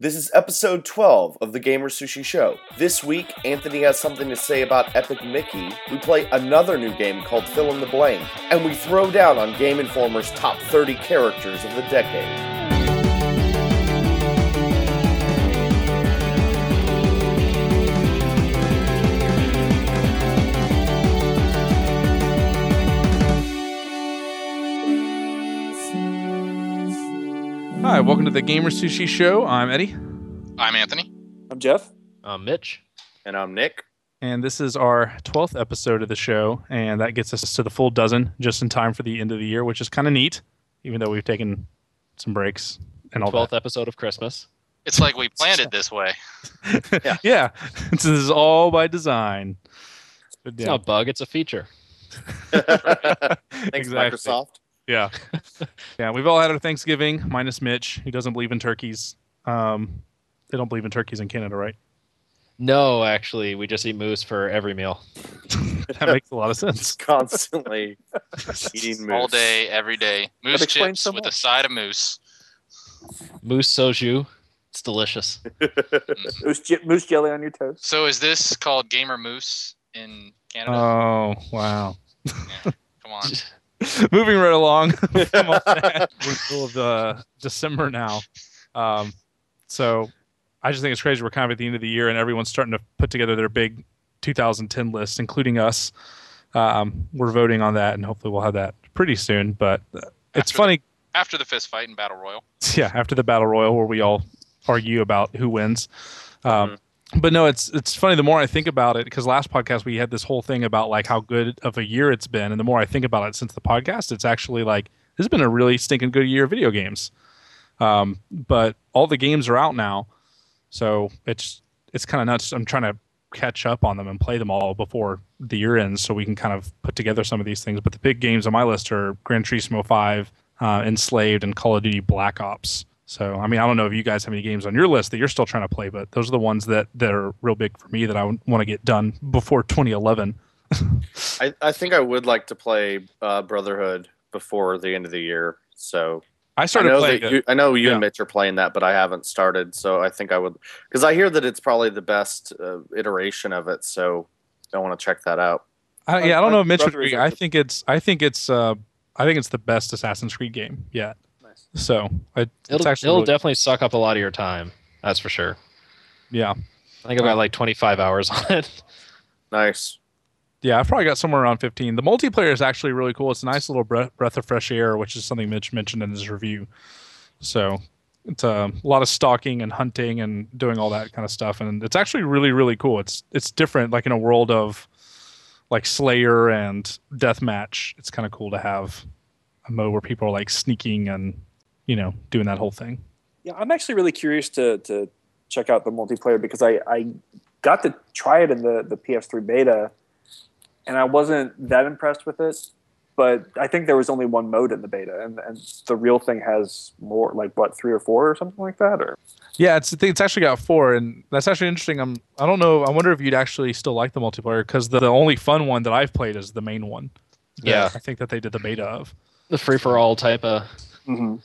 This is episode 12 of the GamerSushi Show. This week, Anthony has something to say about Epic Mickey. We play another new game called Fill in the Blank, and we throw down on Game Informer's top 30 characters of the decade. Welcome to the GamerSushi Show. I'm Eddie, I'm Anthony. I'm Jeff. I'm Mitch. And I'm Nick. and this is our 12th episode of the show, and that gets us to the full dozen just in time for the end of the year, which is kind of neat, even though we've taken some breaks and all Twelfth episode of Christmas. It's like we planned it this way. Yeah, yeah. this is all by design. But It's not a bug; it's a feature. Thanks, Exactly. Microsoft. Yeah, yeah. We've all had our Thanksgiving, minus Mitch. He doesn't believe in turkeys. Um, they don't believe in turkeys in Canada, right? No, actually, we just eat moose for every meal. That makes a lot of sense. Constantly eating moose. All day, every day. Moose chips so with a side of moose. Moose soju. It's delicious. Moose, je- moose jelly on your toast. So is this called Gamer Moose in Canada? Oh wow. Come on. Moving right along from all that, we're in the of the December now. Um, so I just think it's crazy. We're kind of at the end of the year, and everyone's starting to put together their big 2010 list, including us. Um, we're voting on that, and hopefully we'll have that pretty soon. But uh, it's After funny, After the fist fight in Battle Royal. yeah. After the battle royal, where we all argue about who wins. Um, But no, it's it's funny. The more I think about it, because last podcast we had this whole thing about like how good of a year it's been, and the more I think about it since the podcast, it's actually like this has been a really stinking good year of video games. Um, but all the games are out now, so it's it's kind of nuts. I'm trying to catch up on them and play them all before the year ends, so we can kind of put together some of these things. But the big games on my list are Gran Turismo Five, uh, Enslaved, and Call of Duty Black Ops. So, I mean, I don't know if you guys have any games on your list that you're still trying to play, but those are the ones that, that are real big for me that I want to get done before 2011. I, I think I would like to play uh, Brotherhood before the end of the year. So I I started know playing you, I know you Yeah. and Mitch are playing that, but I haven't started. So I think I would because I hear that it's probably the best uh, iteration of it. So I want to check that out. I, yeah, I don't know if Mitch would agree. I think it's I think it's uh I think it's the best Assassin's Creed game yet. Nice. So I, it's It'll, it'll really- definitely suck up a lot of your time. That's for sure. yeah I think I've got like 25 hours on it. Nice. yeah I've probably got somewhere around 15. The multiplayer is actually really cool. It's a nice little breath, breath of fresh air, which is something Mitch mentioned in his review. So it's uh, a lot of stalking and hunting and doing all that kind of stuff, and it's actually really really cool. It's it's different, like in a world of like Slayer and Deathmatch. It's kind of cool to have a mode where people are like sneaking and you know doing that whole thing. Yeah, I'm actually really curious to to check out the multiplayer because I I got to try it in the the PS3 beta, and I wasn't that impressed with it. But I think there was only one mode in the beta, and, and the real thing has more, like what three or four or something like that, or Yeah, it's it's actually got four, and that's actually interesting. I'm I don't know. I wonder if you'd actually still like the multiplayer because the, the only fun one that I've played is the main one. Yeah. I think that they did the beta of. The free for all type of. Mm-hmm.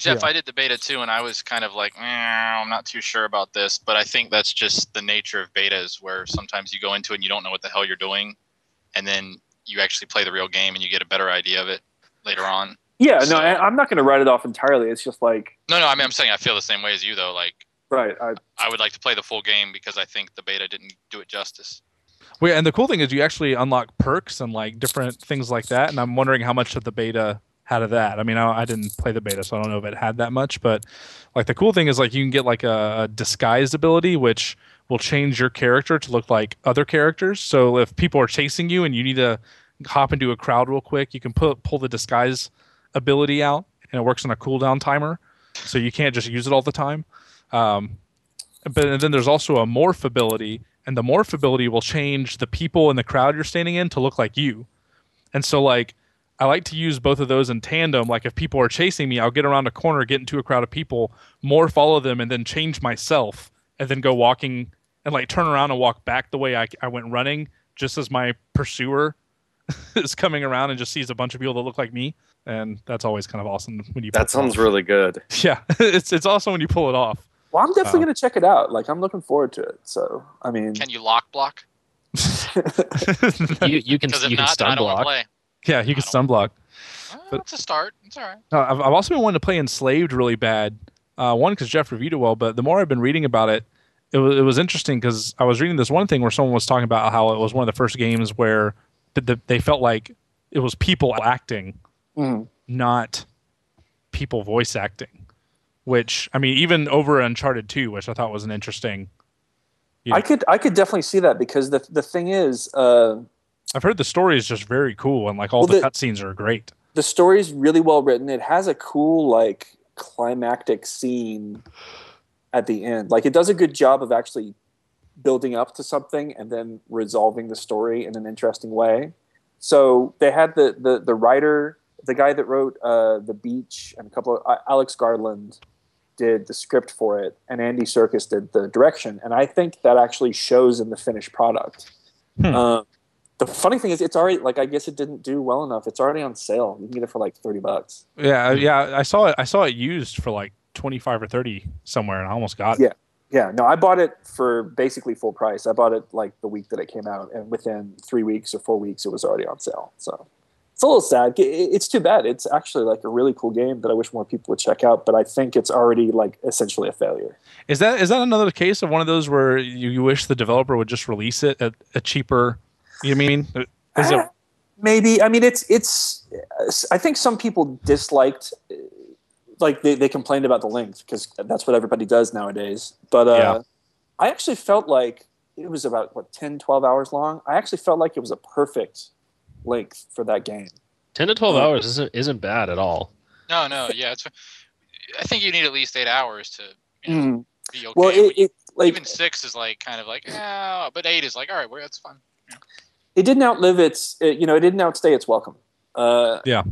Jeff, Yeah. I did the beta too, and I was kind of like, eh, I'm not too sure about this, but I think that's just the nature of betas, where sometimes you go into it and you don't know what the hell you're doing, and then you actually play the real game and you get a better idea of it later on. yeah, no, So- I, I'm not going to write it off entirely. It's just like No, no, I mean I'm saying I feel the same way as you though. Like right, I, I would like to play the full game because I think the beta didn't do it justice. Well, and the cool thing is you actually unlock perks and like different things like that. And I'm wondering how much of the beta had of that. I mean, I, I didn't play the beta, so I don't know if it had that much. But like the cool thing is like you can get like a, disguised ability, which will change your character to look like other characters. So if people are chasing you and you need to hop into a crowd real quick, you can pull pull the disguise ability out, and it works on a cooldown timer, so you can't just use it all the time. Um, but then there's also a morph ability, and the morph ability will change the people in the crowd you're standing in to look like you. And so like I like to use both of those in tandem. Like if people are chasing me, I'll get around a corner, get into a crowd of people, more follow them, and then change myself, and then go walking and like turn around and walk back the way I, I went running, just as my pursuer is coming around and just sees a bunch of people that look like me. And that's always kind of awesome when you. pull That sounds off. really good. Yeah, it's it's awesome when you pull it off. Well, I'm definitely Uh, going to check it out. Like, I'm looking forward to it. So, I mean, Can you lock block? You you can you can not, then I stun don't block. Play. yeah, you can stun block. Well, But- it's a start. It's all right. Uh, I've, I've also been wanting to play Enslaved really bad. Uh, one because Jeff reviewed it well, but the more I've been reading about it, it was it was interesting because I was reading this one thing where someone was talking about how it was one of the first games where th- th- they felt like it was people acting, mhm. not people voice acting. Which I mean, even over Uncharted Two, which I thought was an interesting. Yeah. I could I could definitely see that because the the thing is, uh, I've heard the story is just very cool and like all Well, the the- cutscenes are great. the story's really well written. It has a cool like climactic scene at the end. Like it does a good job of actually building up to something and then resolving the story in an interesting way. So they had the the the writer, the guy that wrote uh, the beach, and a couple of uh, Alex Garland did the script for it, and Andy Serkis did the direction. And I think that actually shows in the finished product. Hmm. Um, the funny thing is, it's already like I guess it didn't do well enough. It's already on sale. You can get it for like thirty bucks. Yeah, uh, yeah, I saw it. I saw it used for like twenty five or thirty somewhere, and I almost got it. Yeah. Yeah, no, I bought it for basically full price. I bought it like the week that it came out, and within three weeks or four weeks, it was already on sale. So it's a little sad. It's too bad. It's actually like a really cool game that I wish more people would check out, but I think it's already like essentially a failure. Is that is that another case of one of those where you, you wish the developer would just release it at a cheaper? You mean? Is it? Uh, Maybe. I mean, it's it's. I think some people disliked, uh, like they, they complained about the length because that's what everybody does nowadays. But uh, Yeah. I actually felt like it was about what 10, 12 hours long. I actually felt like it was a perfect length for that game. Ten to twelve hours isn't isn't bad at all. No, no, yeah. It's. I think you need at least eight hours to you know, be okay. Well, it, But it like even six is like kind of like yeah, but eight is like all right, well that's fun. It didn't outlive its it, you know it didn't outstay its welcome. Uh, Yeah.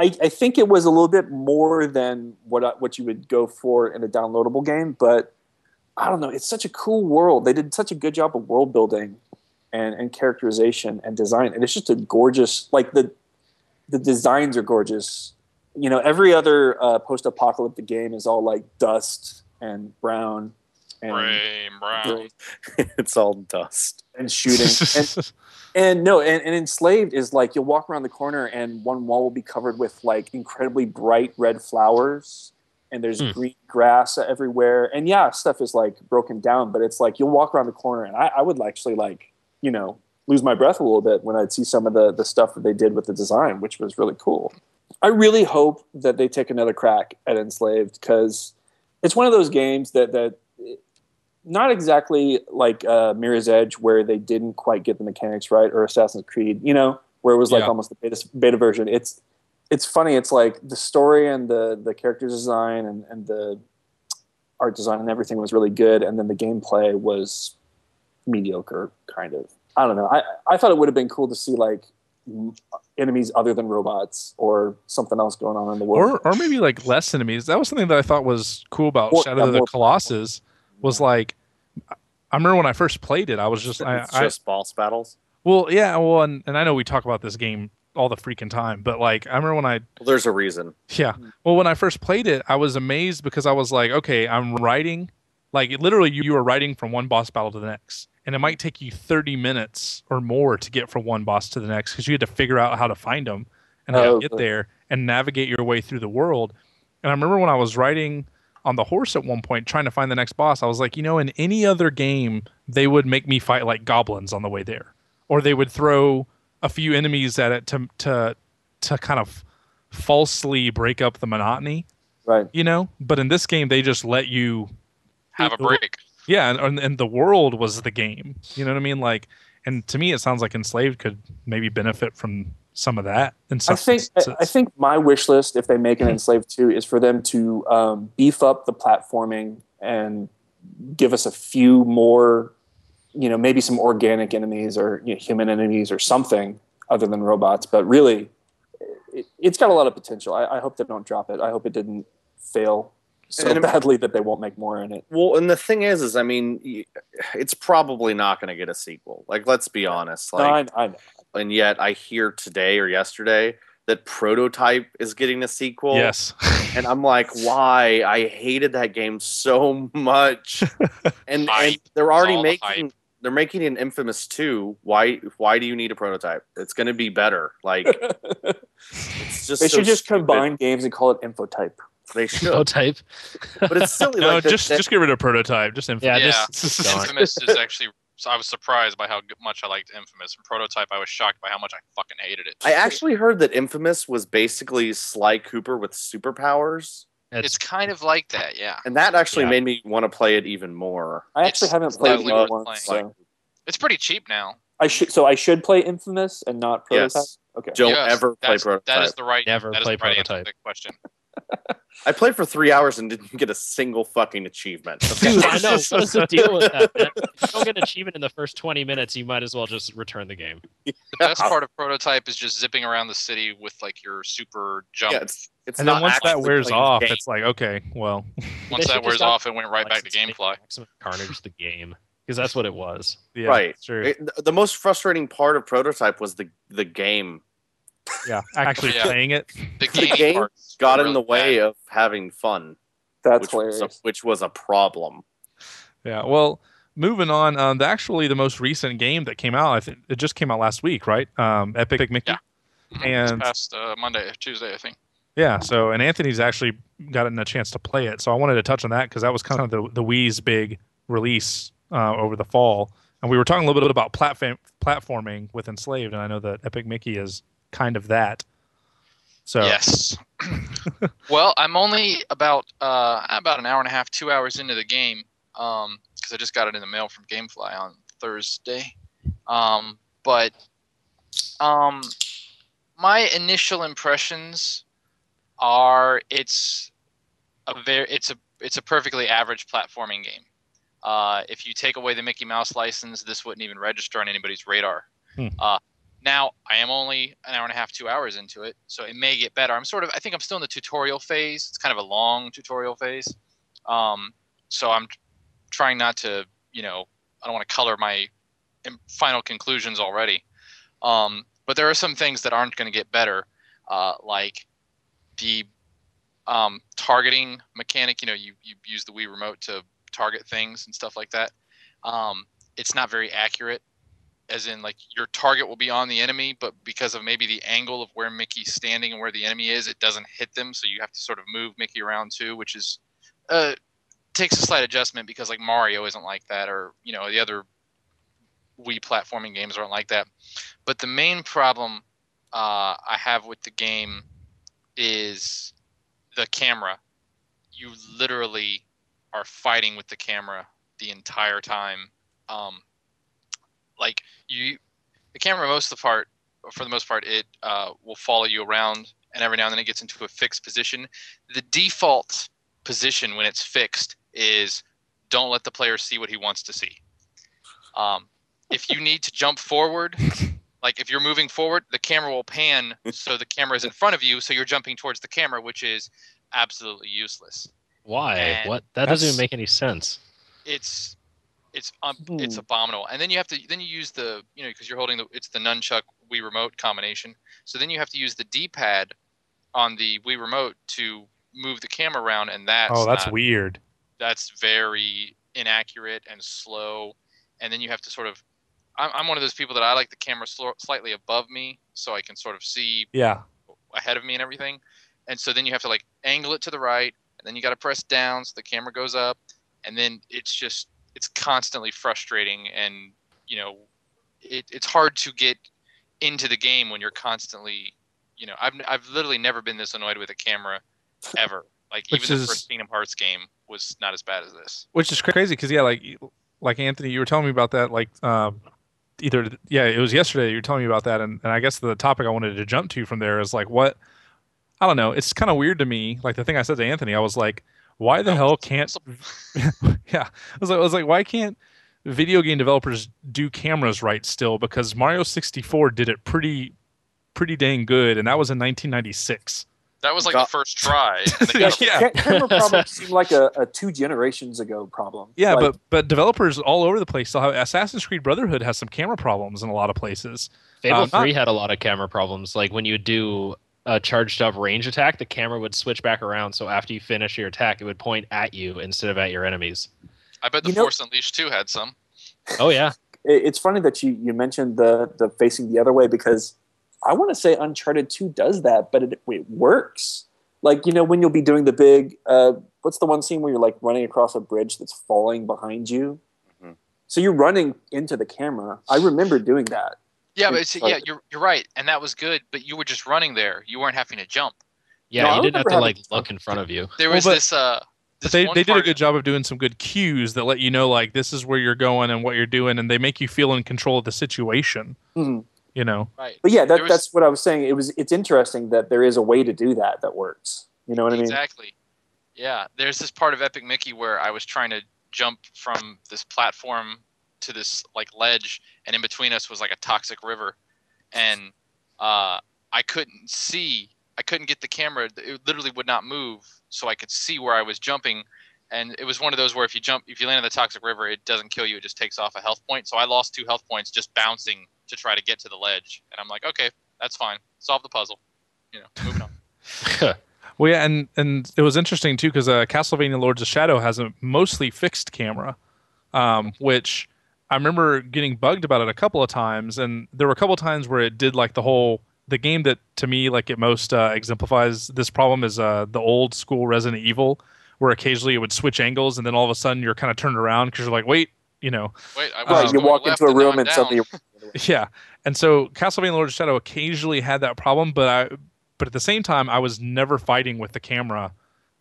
I, I think it was a little bit more than what what you would go for in a downloadable game but i don't know. It's such a cool world. They did such a good job of world building and, and characterization and design. And it's just a gorgeous like the the designs are gorgeous. You know every other uh, post-apocalyptic game is all like dust and brown and, Ray Brown. it's all dust. and shooting. And, And no, and, and enslaved is like you'll walk around the corner and one wall will be covered with like incredibly bright red flowers, and there's Hmm. green grass everywhere. And yeah, stuff is like broken down, but it's like you'll walk around the corner, and I, I would actually like you know lose my breath a little bit when I'd see some of the the stuff that they did with the design, which was really cool. I really hope that they take another crack at enslaved because it's one of those games that that not exactly like uh, Mirror's Edge, where they didn't quite get the mechanics right, or Assassin's Creed, you know, where it was like Yeah. almost the beta, beta version. It's it's funny. It's like the story and the the character design and, and the art design and everything was really good, and then the gameplay was mediocre, kind of. I don't know. I I thought it would have been cool to see like enemies other than robots or something else going on in the world. or or maybe like less enemies. That was something that I thought was cool about More- Shadow yeah, of the Colossus. Was like, I remember when I first played it, I was just, I, it's I just boss battles. well, yeah, well, and, and I know we talk about this game all the freaking time, but like, I remember when I Well, there's a reason. Yeah. Mm-hmm. Well, when I first played it, I was amazed because I was like, okay, I'm writing, like literally, you, you are writing from one boss battle to the next, and it might take you 30 minutes or more to get from one boss to the next because you had to figure out how to find them and how Oh, to get there and navigate your way through the world. And I remember when I was riding on the horse at one point trying to find the next boss, I was like, you know, in any other game, they would make me fight like goblins on the way there, or they would throw a few enemies at it to to to kind of falsely break up the monotony, right. you know. But in this game, they just let you, Have a break. yeah, and- and and the world was the game. You know what I mean? Like, and to me, it sounds like Enslaved could maybe benefit from some of that. In I think I, think my wish list, if they make an Enslaved two, is for them to um, beef up the platforming and give us a few more, you know, maybe some organic enemies or you know, human enemies or something other than robots. But really, it, it's got a lot of potential. I, I hope they don't drop it. I hope it didn't fail so And- badly that they won't make more in it. Well, and the thing is, is I mean, it's probably not going to get a sequel. Like, let's be honest. No, Like, I, I know. And yet I hear today or yesterday that Prototype is getting a sequel. yes. And I'm like, why? I hated that game so much. And, and they're already all the making they're making an Infamous 2. Why why do you need a prototype? It's going to be better. Like it's just they so should just stupid. combine games and call it Infotype. They should. Prototype. But it's silly no, like that- just that- just get rid of prototype. Just info. Yeah, Yeah. just gone. Infamous is actually. So I was surprised by how much I liked Infamous. And Prototype, I was shocked by how much I fucking hated it. I actually heard that Infamous was basically Sly Cooper with superpowers. it's kind of like that, yeah. And that actually Yeah. made me want to play it even more. I actually It's haven't played it either worth one. playing. So. It's pretty cheap now. I should so I should play Infamous and not Prototype. Yes. Okay. Don't Yes, ever play that's- prototype. That is the right. Never that is play the right answer to Prototype. question. I played for three hours and didn't get a single fucking achievement. Dude, I know. What is the deal with that? man? If you don't get an achievement in the first 20 minutes, you might as well just return the game. The best part of Prototype is just zipping around the city with like your super jump. Yeah, it's, it's And not then once that wears off, it's like okay, well, Once that wears off, it went right back to Licensing GameFly. Carnage the game because that's what it was. yeah, Right. true. It- the most frustrating part of prototype was the the game yeah, actually Yeah. playing it. The The game, game got were in the way bad. of having fun, That's which was, a, which was a problem. Yeah. Well, moving on. Um, the, actually, the most recent game that came out, I think it just came out last week, right? Um, Epic Mickey. Yeah. Mhm. This And- past uh, Monday, Tuesday, I think. Yeah. So, and Anthony's actually gotten a chance to play it. So I wanted to touch on that because that was kind of the the Wii's big release uh, over the fall, and we were talking a little bit about platform platforming with Enslaved, and I know that Epic Mickey is kind of that. So Yes. well, I'm only about uh, about an hour and a half, two hours into the game, because I just got it in the mail from GameFly on Thursday. Um, but um, my initial impressions are it's a very it's a it's a perfectly average platforming game. Uh, if you take away the Mickey Mouse license, this wouldn't even register on anybody's radar. Hmm. Uh, now I am only an hour and a half, two hours into it, so it may get better. I'm sort of I think I'm still in the tutorial phase. It's kind of a long tutorial phase, um, so I'm trying not to you know I don't want to color my final conclusions already. Um, but there are some things that aren't going to get better, uh, like the um, targeting mechanic. You know, you, you use the Wii remote to target things and stuff like that. Um, it's not very accurate, as in like your target will be on the enemy, but because of maybe the angle of where Mickey's standing and where the enemy is, it doesn't hit them. So you have to sort of move Mickey around too, which is uh, takes a slight adjustment because like Mario isn't like that, or you know the other Wii platforming games aren't like that. But the main problem uh, I have with the game is the camera. You literally are fighting with the camera the entire time. Um, like you, the camera most of the part, for the most part, it uh, will follow you around, and every now and then it gets into a fixed position. The default position when it's fixed is don't let the player see what he wants to see. Um, if you need to jump forward, like if you're moving forward, the camera will pan so the camera is in front of you, so you're jumping towards the camera, which is absolutely useless. Why? And what? That doesn't even make any sense. It's it's um, it's Hmm. abominable. And then you have to then you use the you know because you're holding the it's the nunchuck Wii remote combination. So then you have to use the D-pad on the Wii remote to move the camera around, and that's oh, that's not- weird. that's very inaccurate and slow. And then you have to sort of. I'm, I'm one of those people that I like the camera sl- slightly above me so I can sort of see Yeah. ahead of me and everything. And so then you have to like angle it to the right, and then you got to press down so the camera goes up, and then it's just it's constantly frustrating, and you know, it, it's hard to get into the game when you're constantly, you know, I've I've literally never been this annoyed with a camera ever. Like Which even the is- first Kingdom Hearts game was not as bad as this. which is crazy because yeah like like anthony you were telling me about that like um either yeah it was yesterday you were telling me about that and, and i guess the topic i wanted to jump to from there is like what i don't know it's kind of weird to me like the thing i said to anthony i was like why the hell can't yeah i was like i was like why can't video game developers do cameras right still because mario 64 did it pretty pretty dang good and that was in 1996 That was like Got- the first try. and they got- Yeah. Ca- Camera problems seem like a, a two generations ago problem. Yeah, Like, but but developers all over the place still have Assassin's Creed Brotherhood has some camera problems in a lot of places. Fable Uh, not- 3 had a lot of camera problems. Like when you do a charged up range attack, the camera would switch back around. So after you finish your attack, it would point at you instead of at your enemies. I bet the You know- Force Unleashed 2 had some. Oh yeah, It's funny that you, you mentioned the the facing the other way because I want to say Uncharted Two does that, but it, it works. Like you know when you'll be doing the big uh, what's the one scene where you're like running across a bridge that's falling behind you. Mhm. So you're running into the camera. I remember doing that. Yeah, but It's it's, like- yeah, you're you're right, and that was good. But you were just running there. You weren't having to jump. yeah. No, I you didn't have to like look in front of you. There Well, was but- this. Uh, But this they, they did a good job of doing some good cues that let you know like this is where you're going and what you're doing, and they make you feel in control of the situation. Mhm. You know, Right. But yeah, that, was- that's what I was saying. It was it's interesting that there is a way to do that that works. You know what I mean? Exactly. Yeah, there's this part of Epic Mickey where I was trying to jump from this platform to this like ledge, and in between us was like a toxic river, and uh, I couldn't see. I couldn't get the camera. It literally would not move, so I could see where I was jumping. And it was one of those where if you jump, if you land in the toxic river, it doesn't kill you. It just takes off a health point. So I lost two health points just bouncing to try to get to the ledge. And I'm like, okay, that's fine. Solve the puzzle. You know, moving on. well, yeah, and and it was interesting too because uh, Castlevania Lords of Shadow has a mostly fixed camera, um, which I remember getting bugged about it a couple of times, and there were a couple of times where it did like the whole the game that to me like it most uh, exemplifies this problem is uh, the old school Resident Evil, where occasionally it would switch angles and then all of a sudden you're kind of turned around because you're like, wait, you know, Wait, I Right, was you walk into a room I'm and down. suddenly you're yeah, and so Castlevania Lord of Shadow occasionally had that problem, but I, but at the same time, I was never fighting with the camera,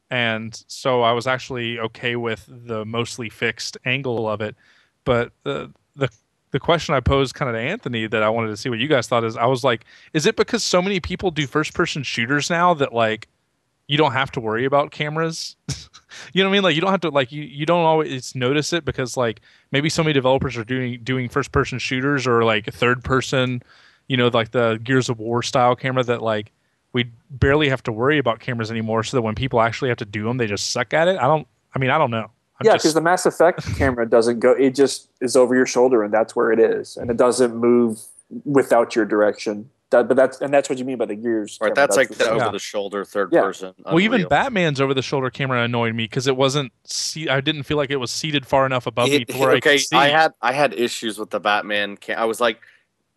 and so I was actually okay with the mostly fixed angle of it. But the the the question I posed kind of to Anthony that I wanted to see what you guys thought is I was like, is it because so many people do first person shooters now that like you don't have to worry about cameras? you know what I mean? Like you don't have to like you, you don't always notice it because like maybe so many developers are doing doing first person shooters or like third person, you know, like the Gears of War style camera that like we barely have to worry about cameras anymore. So that when people actually have to do them, they just suck at it. I don't. I mean, I don't know. I'm yeah, just- because the Mass Effect camera doesn't go; it just is over your shoulder, and that's where it is, and it doesn't move without your direction. That, but that's and that's what you mean by the gears. Right, camera. that's like the Yeah. over the shoulder third Yeah. person. well, even Batman's over the shoulder camera annoyed me because it wasn't. See, I didn't feel like it was seated far enough above me to where I okay, could see. I had I had issues with the Batman. Cam- I was like,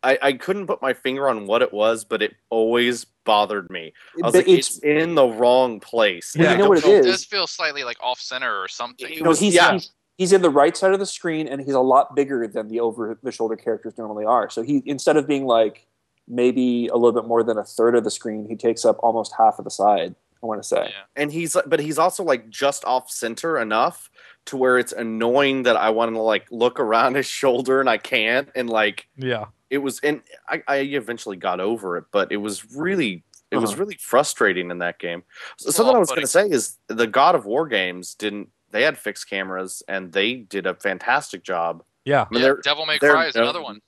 I, I couldn't put my finger on what it was, but it always bothered me. I was But like, it's, in the wrong place. Yeah, you know don't what it It is? does feel slightly like off center or something. It no, was- he's, yeah. he's he's in the right side of the screen, and he's a lot bigger than the over the shoulder characters normally are. So he instead of being like maybe a little bit more than a third of the screen, he takes up almost half of the side. I want to say. Yeah. and he's but he's also like just off center enough to where it's annoying that I want to like look around his shoulder and I can't and like yeah, it was and I, I eventually got over it but it was really it was Uh-huh. really frustrating in that game so, It's something i was going to say is the god of war games didn't they had fixed cameras and they did a fantastic job yeah. I mean, Yeah, they're- Devil May Cry is another one.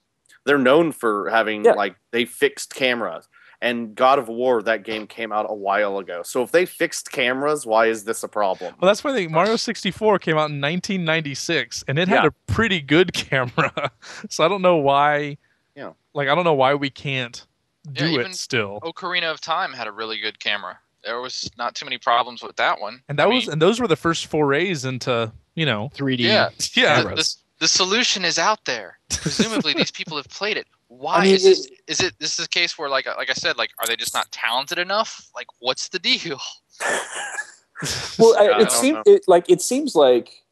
they're known for having Yeah. like they fixed cameras and god of war that game came out a while ago so if they fixed cameras why is this a problem Well, that's why I think Mario 64 came out in 1996, and it had Yeah. a pretty good camera. so I don't know why. Yeah. Like I don't know why we can't do Yeah, it still. Ocarina of Time had a really good camera. There was not too many problems with that one. and that I was mean, and those were the first forays into you know 3D. Yeah. yeah the, the, the solution is out there. Presumably, these people have played it. Why mean, is this? Is it this is a case where like like I said like are they just not talented enough? Like what's the deal? Well, I, it seems it, like it seems like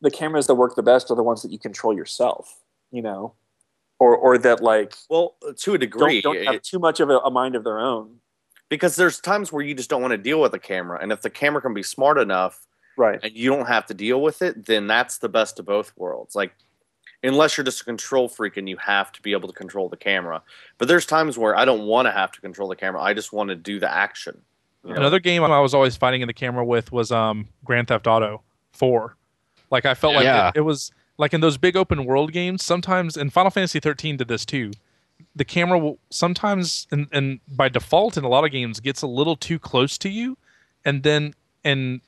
the cameras that work the best are the ones that you control yourself. You know, or or that like well to a don't, degree don't have it- too much of a, a mind of their own. because there's times where you just don't want to deal with a camera and if the camera can be smart enough Right. and you don't have to deal with it then that's the best of both worlds like unless you're just a control freak and you have to be able to control the camera but there's times where i don't want to have to control the camera i just want to do the action you know? Another game I was always fighting in the camera with was um Grand Theft Auto 4. Like I felt like it, it was like in those big open world games. Sometimes, and Final Fantasy 13 did this too. The camera will sometimes, and, and by default in a lot of games, gets a little too close to you, and then in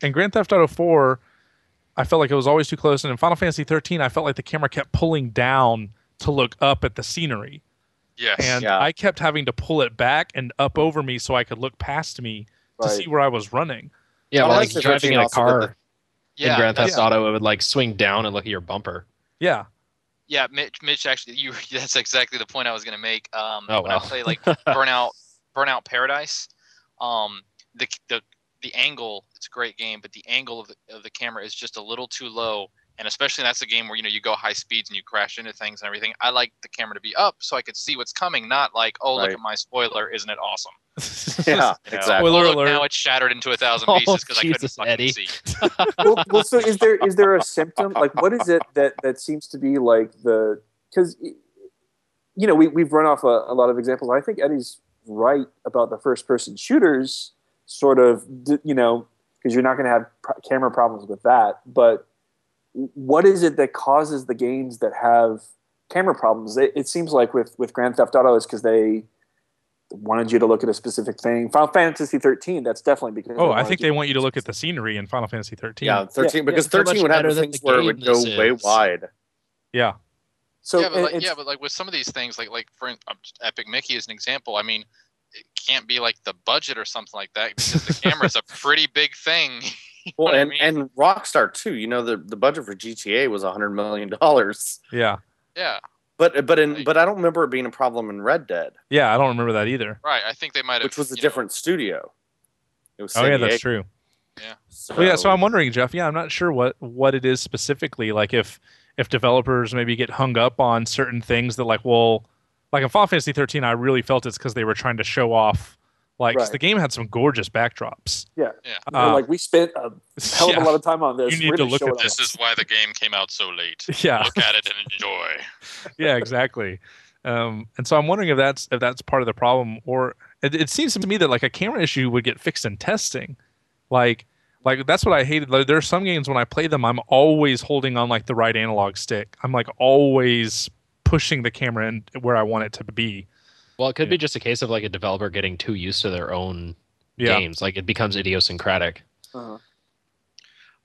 in Grand Theft Auto 4, I felt like it was always too close, and in Final Fantasy 13, I felt like the camera kept pulling down to look up at the scenery. Yes. and Yeah. I kept having to pull it back and up over me so I could look past me to see where I was running. Yeah, Final well, like driving in a car the- yeah. in Grand Theft. Auto, it would like swing down and look at your bumper. Yeah, Yeah, Mitch, Mitch actually, you that's exactly the point I was going to make. Um, Oh, when wow. I play like Burnout, Burnout Paradise, um, the the the angle, it's a great game, but the angle of the of the camera is just a little too low, and especially that's a game where you know you go high speeds and you crash into things and everything. I like the camera to be up so I could see what's coming, not like oh look at my spoiler, isn't it awesome? Yeah, You know? exactly. Spoiler Oh, look, alert. now it's shattered into a thousand Oh, pieces because I couldn't Jesus, fucking Eddie. see. well, well, so is there is there a symptom like what is it that that seems to be like the because you know we we've run off a, a lot of examples. I think Eddie's right about the first person shooters, sort of you know because you're not going to have pr- camera problems with that. But what is it that causes the games that have camera problems? It, it seems like with with Grand Theft Auto, it's because they wanted you to look at a specific thing. Final Fantasy 13, that's definitely because Oh, I think they want you to look at the scenery in Final Fantasy 13. Yeah, thirteen because Yeah, so thirteen would have better the than things where it would go this way wide. yeah, So yeah, but like, yeah, but like with some of these things, like like for um, Epic Mickey as an example, I mean, it can't be like the budget or something like that because the camera's a pretty big thing. You know Well, what I and mean? and Rockstar too. You know the the budget for GTA was hundred million dollars. yeah, yeah, But but in but I don't remember it being a problem in Red Dead, yeah. I don't remember that either. right. I think they might have. which was a you know, different studio. It was Oh San yeah, that's Diego, true. So, Well, yeah, so I'm wondering, Jeff. Yeah, I'm not sure what what it is specifically. Like if if developers maybe get hung up on certain things that like, well, like in Final Fantasy 13, I really felt it's because they were trying to show off. Like 'cause Right. the game had some gorgeous backdrops. Yeah. Yeah. Uh, like we spent a hell of yeah. a lot of time on this. You need to look at This off. is why the game came out so late. Yeah. Look at it and enjoy. yeah, exactly. Um, and so I'm wondering if that's if that's part of the problem, or it, it seems to me that like a camera issue would get fixed in testing. Like, like that's what I hated. Like, there are some games when I play them, I'm always holding on like the right analog stick. I'm like always pushing the camera in where I want it to be. Well, it could Yeah. be just a case of like a developer getting too used to their own Yeah, games. Like it becomes idiosyncratic. Uh-huh.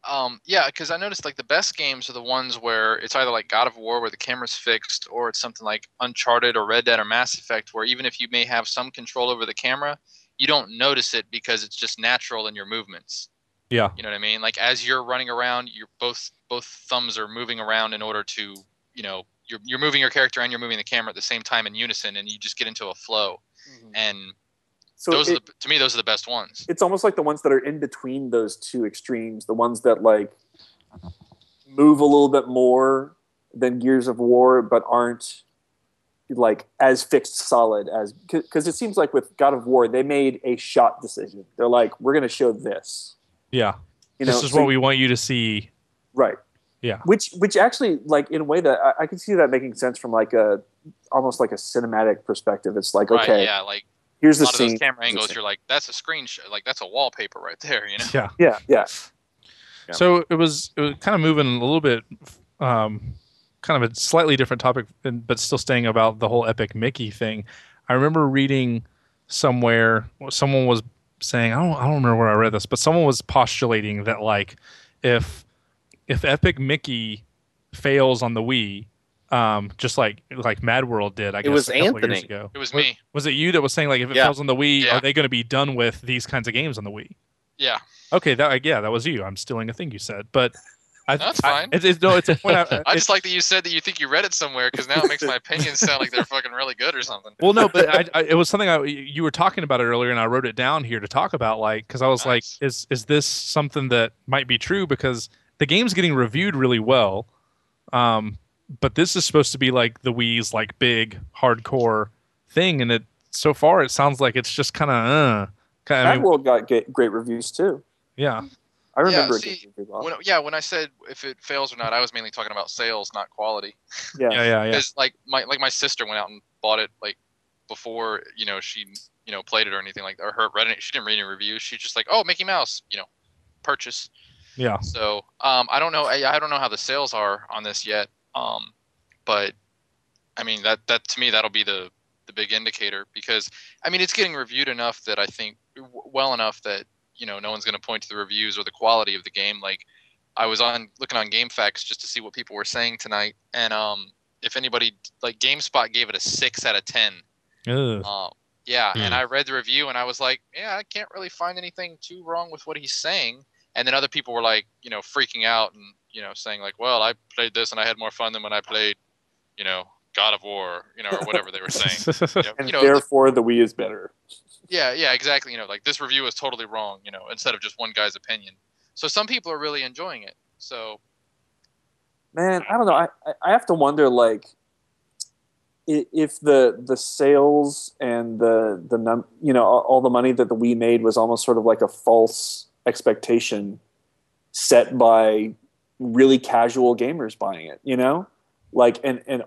Um, yeah, because I noticed like the best games are the ones where it's either like God of War where the camera's fixed, or it's something like Uncharted or Red Dead or Mass Effect where even if you may have some control over the camera, you don't notice it because it's just natural in your movements. yeah, You know what I mean? Like as you're running around, your both both thumbs are moving around in order to, you know, you're you're moving your character and you're moving the camera at the same time in unison, and you just get into a flow. Mm-hmm. And So those it- are the, to me, those are the best ones. it's almost like the ones that are in between those two extremes, the ones that like move a little bit more than Gears of War, but aren't like as fixed solid as because it seems like with God of War they made a shot decision. They're like, we're going to show this. yeah. You know, this is so- what we want you to see. right. Yeah. Which which actually like in a way that I, I can see that making sense from like a almost like a cinematic perspective. It's like Right? okay, Yeah, like here's a the lot of scene. those camera angles, scene. you're like, that's a screenshot, like that's a wallpaper right there. You know? Yeah. yeah, yeah. Yeah. So it was it was kind of moving a little bit, um, kind of a slightly different topic, but still staying about the whole Epic Mickey thing. I remember reading somewhere someone was saying I don't I don't remember where I read this, but someone was postulating that like if if Epic Mickey fails on the Wii, um, just like like Mad World did, I guess was a couple Anthony. years ago. It was Was- me. Was it you that was saying like if it Yeah. fails on the Wii, Yeah. are they going to be done with these kinds of games on the Wii? Yeah. Okay, that yeah, that was you. I'm stealing a thing you said, but I, That's I- fine. it's, it's no, it's a point. I, I just like that you said that you think you read it somewhere because now it makes my opinions sound like they're fucking really good or something. well, no, but I, I, it was something I you were talking about it earlier, and I wrote it down here to talk about, like, because I was like, is is this something that might be true? Because the game's getting reviewed really well, um, but this is supposed to be like the Wii's like big hardcore thing, and it so far it sounds like it's just kind of uh, kind Mad I mean, World got get great reviews too. yeah, I remember Yeah, see, getting well. When, yeah, when I said if it fails or not, I was mainly talking about sales, not quality. yeah. yeah, yeah, yeah. Because like my like my sister went out and bought it like before you know she you know played it or anything like or her read it. She didn't read any reviews. She's just like, oh, Mickey Mouse, you know, purchase. Yeah. So um, I don't know. I, I don't know how the sales are on this yet. Um, but I mean that that to me that'll be the the big indicator because I mean it's getting reviewed enough that I think w- well enough that you know no one's going to point to the reviews or the quality of the game. Like I was on looking on GameFAQs just to see what people were saying tonight, and um, if anybody like GameSpot gave it a six out of ten. Ugh. Um, yeah, and Hmm. I read the review and I was like, yeah, I can't really find anything too wrong with what he's saying. And then other people were like, you know, freaking out and you know saying like, well, I played this and I had more fun than when I played, you know, God of War, you know, or whatever they were saying. You know, And you know, therefore, the Wii is better. yeah, yeah, exactly. You know, like this review is totally wrong. You know, instead of just one guy's opinion. So some people are really enjoying it. So Man, I don't know. I, I- I have to wonder, like, if the the sales and the the num you know all all the money that the Wii made was almost sort of like a false expectation set by really casual gamers buying it. You know, like and and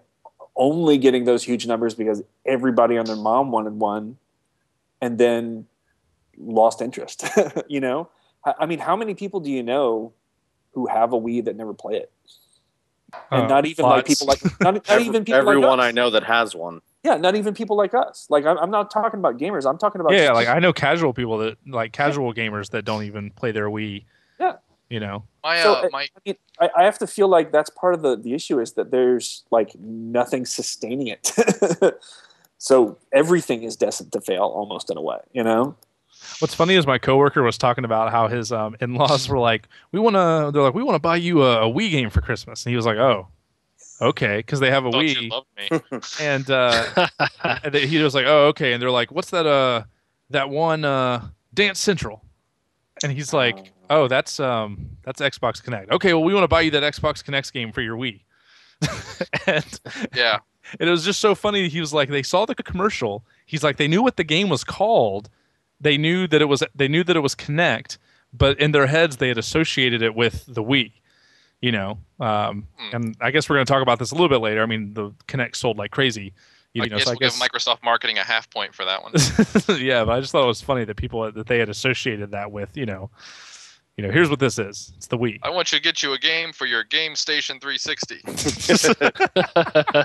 only getting those huge numbers because everybody on their mom wanted one, and then lost interest. you know, I, mean, how many people do you know who have a Wii that never play it? and Uh, not even like people like not, not even people everyone like. I know that has one. Yeah, not even people like us. Like I'm, I'm not talking about gamers. I'm talking about yeah, just- like I know casual people that like casual gamers that don't even play their Wii. Yeah. You know. my So, uh, uh, my I mean, I, I have to feel like that's part of the the issue is that there's like nothing sustaining it. so everything is destined to fail almost in a way. You know? What's funny is my coworker was talking about how his um, in-laws were like, "We want to." They're like, "We want to buy you a, a Wii game for Christmas," and he was like, "Oh, okay," because they have a Wii, loved me. and uh, and they- he was like, "Oh, okay," and they're like, "What's that? Uh, that one uh, Dance Central," and he's like, "Oh, that's um, that's Xbox Kinect." Okay, well, we want to buy you that Xbox Kinect game for your Wii. and yeah, and it was just so funny. He was like, they saw the commercial. He's like, they knew what the game was called. They knew that it was. They knew that it was Kinect, but in their heads they had associated it with the Wii. You know, um, Hmm. and I guess we're going to talk about this a little bit later. I mean, the Kinect sold like crazy. You I know, guess so I we'll guess give Microsoft marketing a half point for that one. yeah, but I just thought it was funny that people that they had associated that with. You know, you know, here's what this is. It's the Wii. I want you to get you a game for your Game Station 360.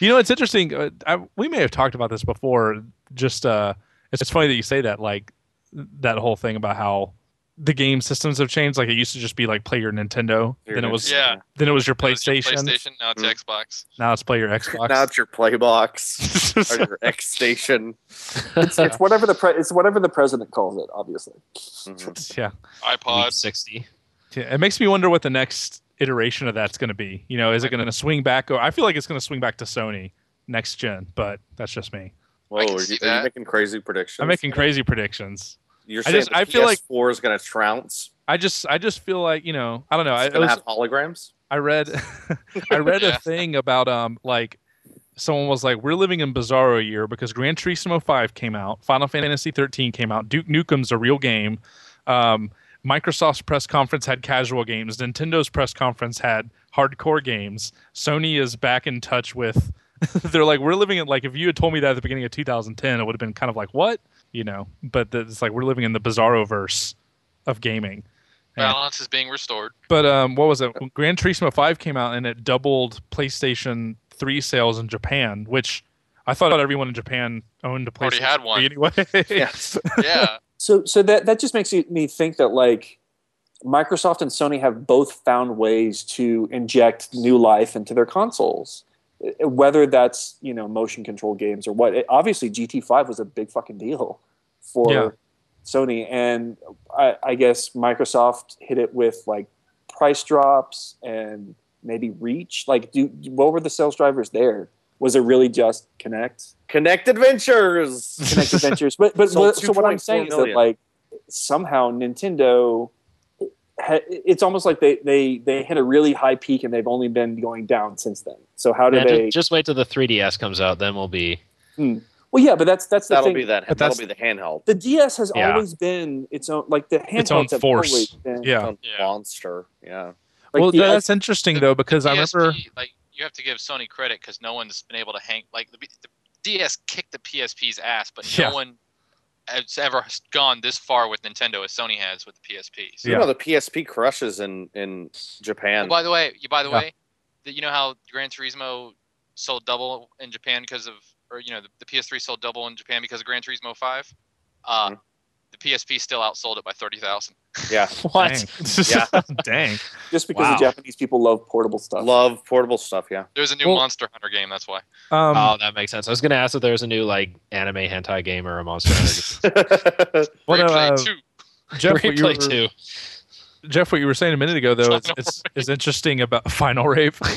You know, it's interesting. Uh, I, we may have talked about this before. Just uh, it's, it's funny that you say that. Like that whole thing about how the game systems have changed. Like it used to just be like play your Nintendo. Your then it was Yeah. then it was your It was your PlayStation. PlayStation. Now it's Mm. Xbox. Now it's play your Xbox. Now it's your Playbox or your X station. It's, it's whatever the pre- it's whatever the president calls it. Obviously. Mhm. yeah. Week iPod. 60. Yeah, it makes me wonder what the next iteration of that's going to be. You know, is it going to swing back? Or I feel like it's going to swing back to Sony next gen, but that's just me. Whoa, are you, are you making crazy predictions? I'm making crazy predictions. You're I saying just- the I feel like- PS4 is going to trounce. I just I just feel like you know I don't know. I, It's it going to was- have holograms. I read I read Yeah. a thing about um like someone was like we're living in bizarro year because Gran Turismo 5 came out, Final Fantasy 13 came out, Duke Nukem's a real game. Um Microsoft's press conference had casual games, Nintendo's press conference had hardcore games. Sony is back in touch with they're like we're living in like if you had told me that at the beginning of 2010 it would have been kind of like what, you know, but the, it's like we're living in the bizarro verse of gaming. Yeah. Balance is being restored. But um, what was it? Gran Turismo Five came out and it doubled PlayStation Three sales in Japan, which I thought everyone in Japan owned a PlayStation. Already had one. 3 anyway. Yes. Yeah. So so that that just makes me think that like Microsoft and Sony have both found ways to inject new life into their consoles. Whether that's you know motion control games or what. It- obviously, GT5 was a big fucking deal for Yeah. Sony, and I, I guess Microsoft hit it with like price drops and maybe reach. Like, do what were the sales drivers there? Was it really just Kinect? Kinect Adventures. Kinect Adventures. But but Sold what- so what I'm 2.4 saying is that like somehow Nintendo, ha- it's almost like they they they hit a really high peak and they've only been going down since then. So how do Yeah, they? just, just wait till the 3DS comes out, then we'll be. Hmm. well, yeah, but that's that's the That'll thing. be that. But That'll be the handheld. the DS has Yeah. always been its own like the handhelds Its own have force. been- yeah. Some Yeah. Monster. Yeah. like well, the- that's interesting though because I remember. Like you have to give Sony credit because no one's been able to hang like the, the DS kicked the PSP's ass, but Yeah. no one has ever gone this far with Nintendo as Sony has with the PSP. So, Yeah. You know the PSP crushes in in Japan. Oh, by the way, you by the Yeah. way, that you know how Gran Turismo sold double in Japan because of, or you know, the, the PS3 sold double in Japan because of Gran Turismo Five. Uh, Mhm. The PSP still outsold it by thirty thousand. Yeah, What? Yeah. Dang. Just because Wow. the Japanese people love portable stuff. love portable stuff. Yeah. There's a new Well- Monster Hunter game. That's why. Um, oh, that makes sense. I was gonna ask if there was a new like anime hentai game or a Monster Hunter well, no, Replay uh, two. Jeff, what you Replay were, two. Jeff, what you were saying a minute ago, though, is, Final it's, it's interesting about Final Rave.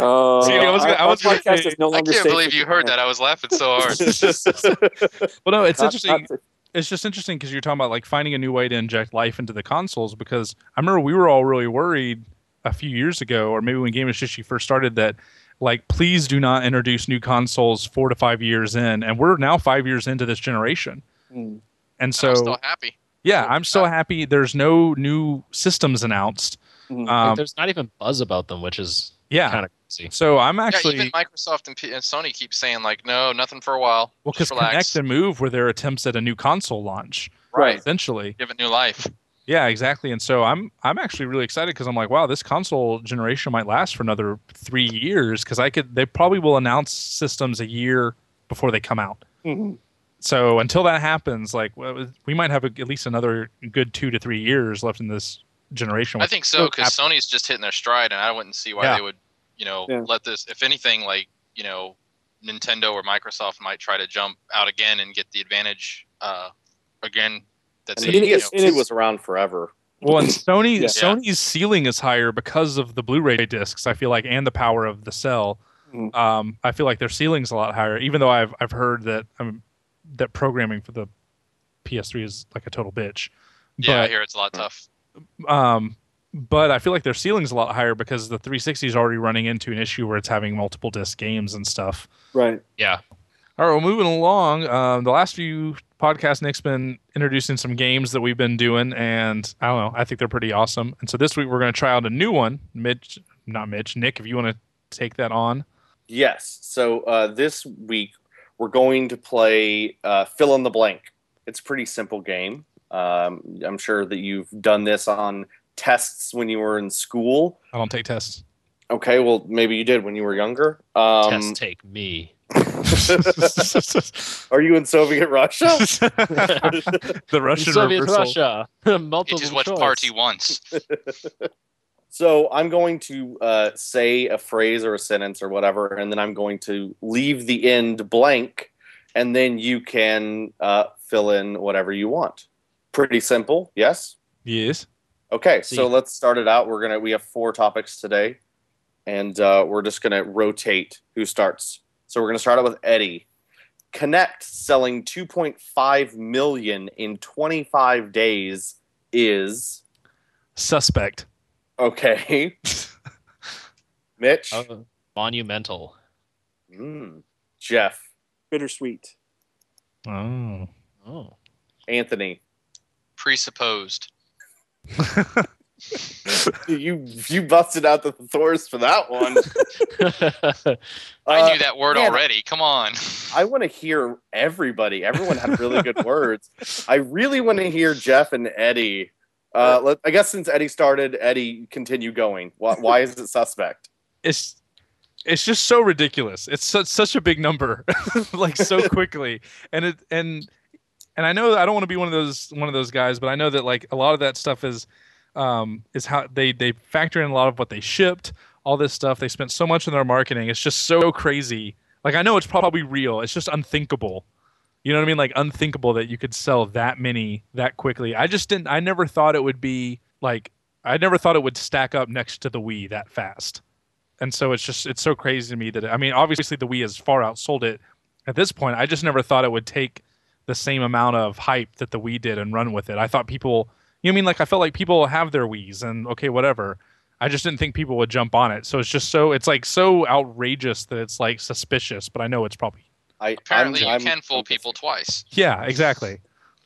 Uh, See, I was gonna- I was our podcast is no I can't believe you heard that. I was laughing so hard. well, no, it's Not- interesting. not safe. it's just interesting because you're talking about like finding a new way to inject life into the consoles because I remember we were all really worried a few years ago, or maybe when GamerSushi first started, that like please do not introduce new consoles four to five years in, and we're now five years into this generation, Mm. And So, I'm still happy. yeah, I'm so happy. happy. There's no new systems announced. Mhm. Like, Um, there's not even buzz about them, which is yeah, kind of crazy. so I'm actually yeah, actually even Microsoft and, P- and Sony keep saying like, no, nothing for a while. well because relax. Kinect and Move were their attempts at a new console launch, Right. essentially. Give it new life. Yeah, exactly. And so I'm I'm actually really excited because I'm like, wow, this console generation might last for another three years because I could they probably will announce systems a year before they come out. Mhm. So until that happens, like we might have a, at least another good two to three years left in this generation. I think so because Sony's just hitting their stride, and I wouldn't see why Yeah. they would, you know, Yeah. let this. If anything, like you know, Nintendo or Microsoft might try to jump out again and get the advantage uh, again. That's And it, the you know. it is- PS2 was around forever. Well, and Sony Yeah. Sony's ceiling is higher because of the Blu-ray discs. I feel like, and the power of the cell. Mhm. Um, I feel like their ceiling's a lot higher. Even though I've I've heard that um, that programming for the PS3 is like a total bitch. Yeah, I But, hear it's a lot tough. um, but I feel like their ceiling's a lot higher because the 360 is already running into an issue where it's having multiple disc games and stuff. Right. Yeah. All right, well, moving along. Um, the last few podcasts, Nick's been introducing some games that we've been doing, and I don't know, I think they're pretty awesome. And so this week we're going to try out a new one. Mitch, not Mitch, Nick, if you want to take that on. Yes. So uh, this week we're going to play uh, fill in the blank. It's a pretty simple game. Um, I'm sure that you've done this on tests when you were in school. I don't take tests. Okay, well maybe you did when you were younger. Um, Test take me. are you in Soviet Russia? the Russian Soviet reversal. Russia. You Multiple just watch choice. party once. So I'm going to uh, say a phrase or a sentence or whatever, and then I'm going to leave the end blank, and then you can uh, fill in whatever you want. Pretty simple, yes. Yes. Okay, so let's start it out. We're gonna we have four topics today, and uh, we're just gonna rotate who starts. So we're gonna start out with Eddie. Kinect selling 2.5 million in 25 days is Suspect. Okay. Mitch, Oh, monumental. Mm. Jeff, Bittersweet. Oh. Oh. Anthony. Presupposed. You you busted out the thesaurus for that one. I Uh, knew that word man, already. Come on. I want to hear everybody. Everyone had really good words. I really want to hear Jeff and Eddie. Uh, let, I guess since Eddie started, Eddie continue going. Why, why is it suspect? it's it's just so ridiculous. It's such such a big number, like so quickly, and it and and I know I don't want to be one of those one of those guys, but I know that like a lot of that stuff is um is how they they factor in a lot of what they shipped, all this stuff. They spent so much in their marketing. It's just so crazy. Like I know it's probably real. It's just unthinkable. You know what I mean? Like unthinkable that you could sell that many that quickly. I just didn't. I never thought it would be like. I never thought it would stack up next to the Wii that fast and so it's just it's so crazy to me that I mean obviously the Wii has far outsold it at this point. I just never thought it would take the same amount of hype that the Wii did and run with it. I thought people, you know, I mean, like I felt like people have their Wii's and okay, whatever. I just didn't think people would jump on it. So it's just so it's like so outrageous that it's like suspicious. But I know it's probably I Apparently, I'm, you can fool I'm people twice. yeah, exactly.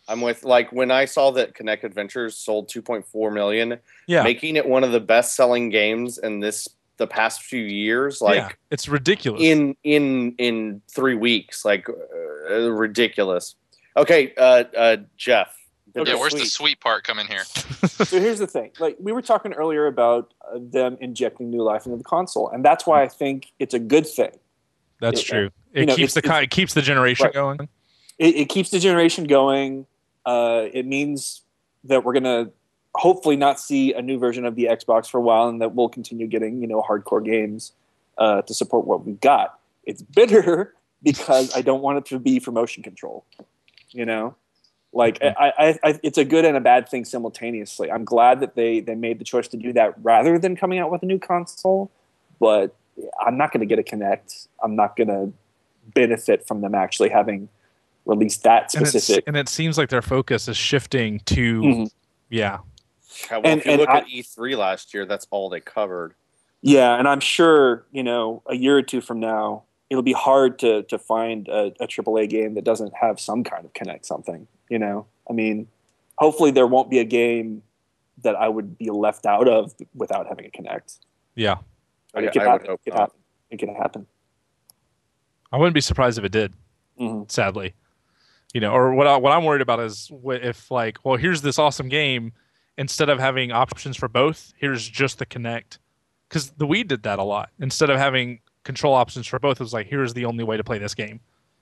I'm with like when I saw that Kinect Adventures sold 2.4 million, Yeah, making it one of the best-selling games in this the past few years. Like yeah, it's ridiculous. in in in three weeks like uh, ridiculous okay uh uh jeff Okay, yeah, where's the sweet. sweet part coming here? so here's the thing like we were talking earlier about uh, them injecting new life into the console and that's why i think it's a good thing That's It- true. It know, keeps the it keeps the generation Right. going. it, it keeps the generation going. Uh, it means that we're gonna hopefully not see a new version of the Xbox for a while, and that we'll continue getting you know hardcore games uh, to support what we've got. It's bitter because I don't want it to be for motion control. You know, like I, I, I, it's a good and a bad thing simultaneously. I'm glad that they they made the choice to do that rather than coming out with a new console, but I'm not going to get a Kinect. I'm not going to benefit from them actually having released that And, specific. and it seems like their focus is shifting to Mhm. yeah. Yeah, well, And- if you and look I- at E3 last year, that's all they covered. Yeah, and I'm sure you know a year or two from now, it'll be hard to to find a, a AAA game that doesn't have some kind of Kinect something. You know, I mean, hopefully there won't be a game that I would be left out of without having a Kinect. Yeah. But I- it could I would happen. hope it could not. happen. It could happen. I wouldn't be surprised if it did. Mhm. Sadly, you know, or what I, what I'm worried about is wh- if like, well, here's this awesome game, instead of having options for both, here's just the Kinect, because the Wii did that a lot. Instead of having control options for both, it was like, here's the only way to play this game.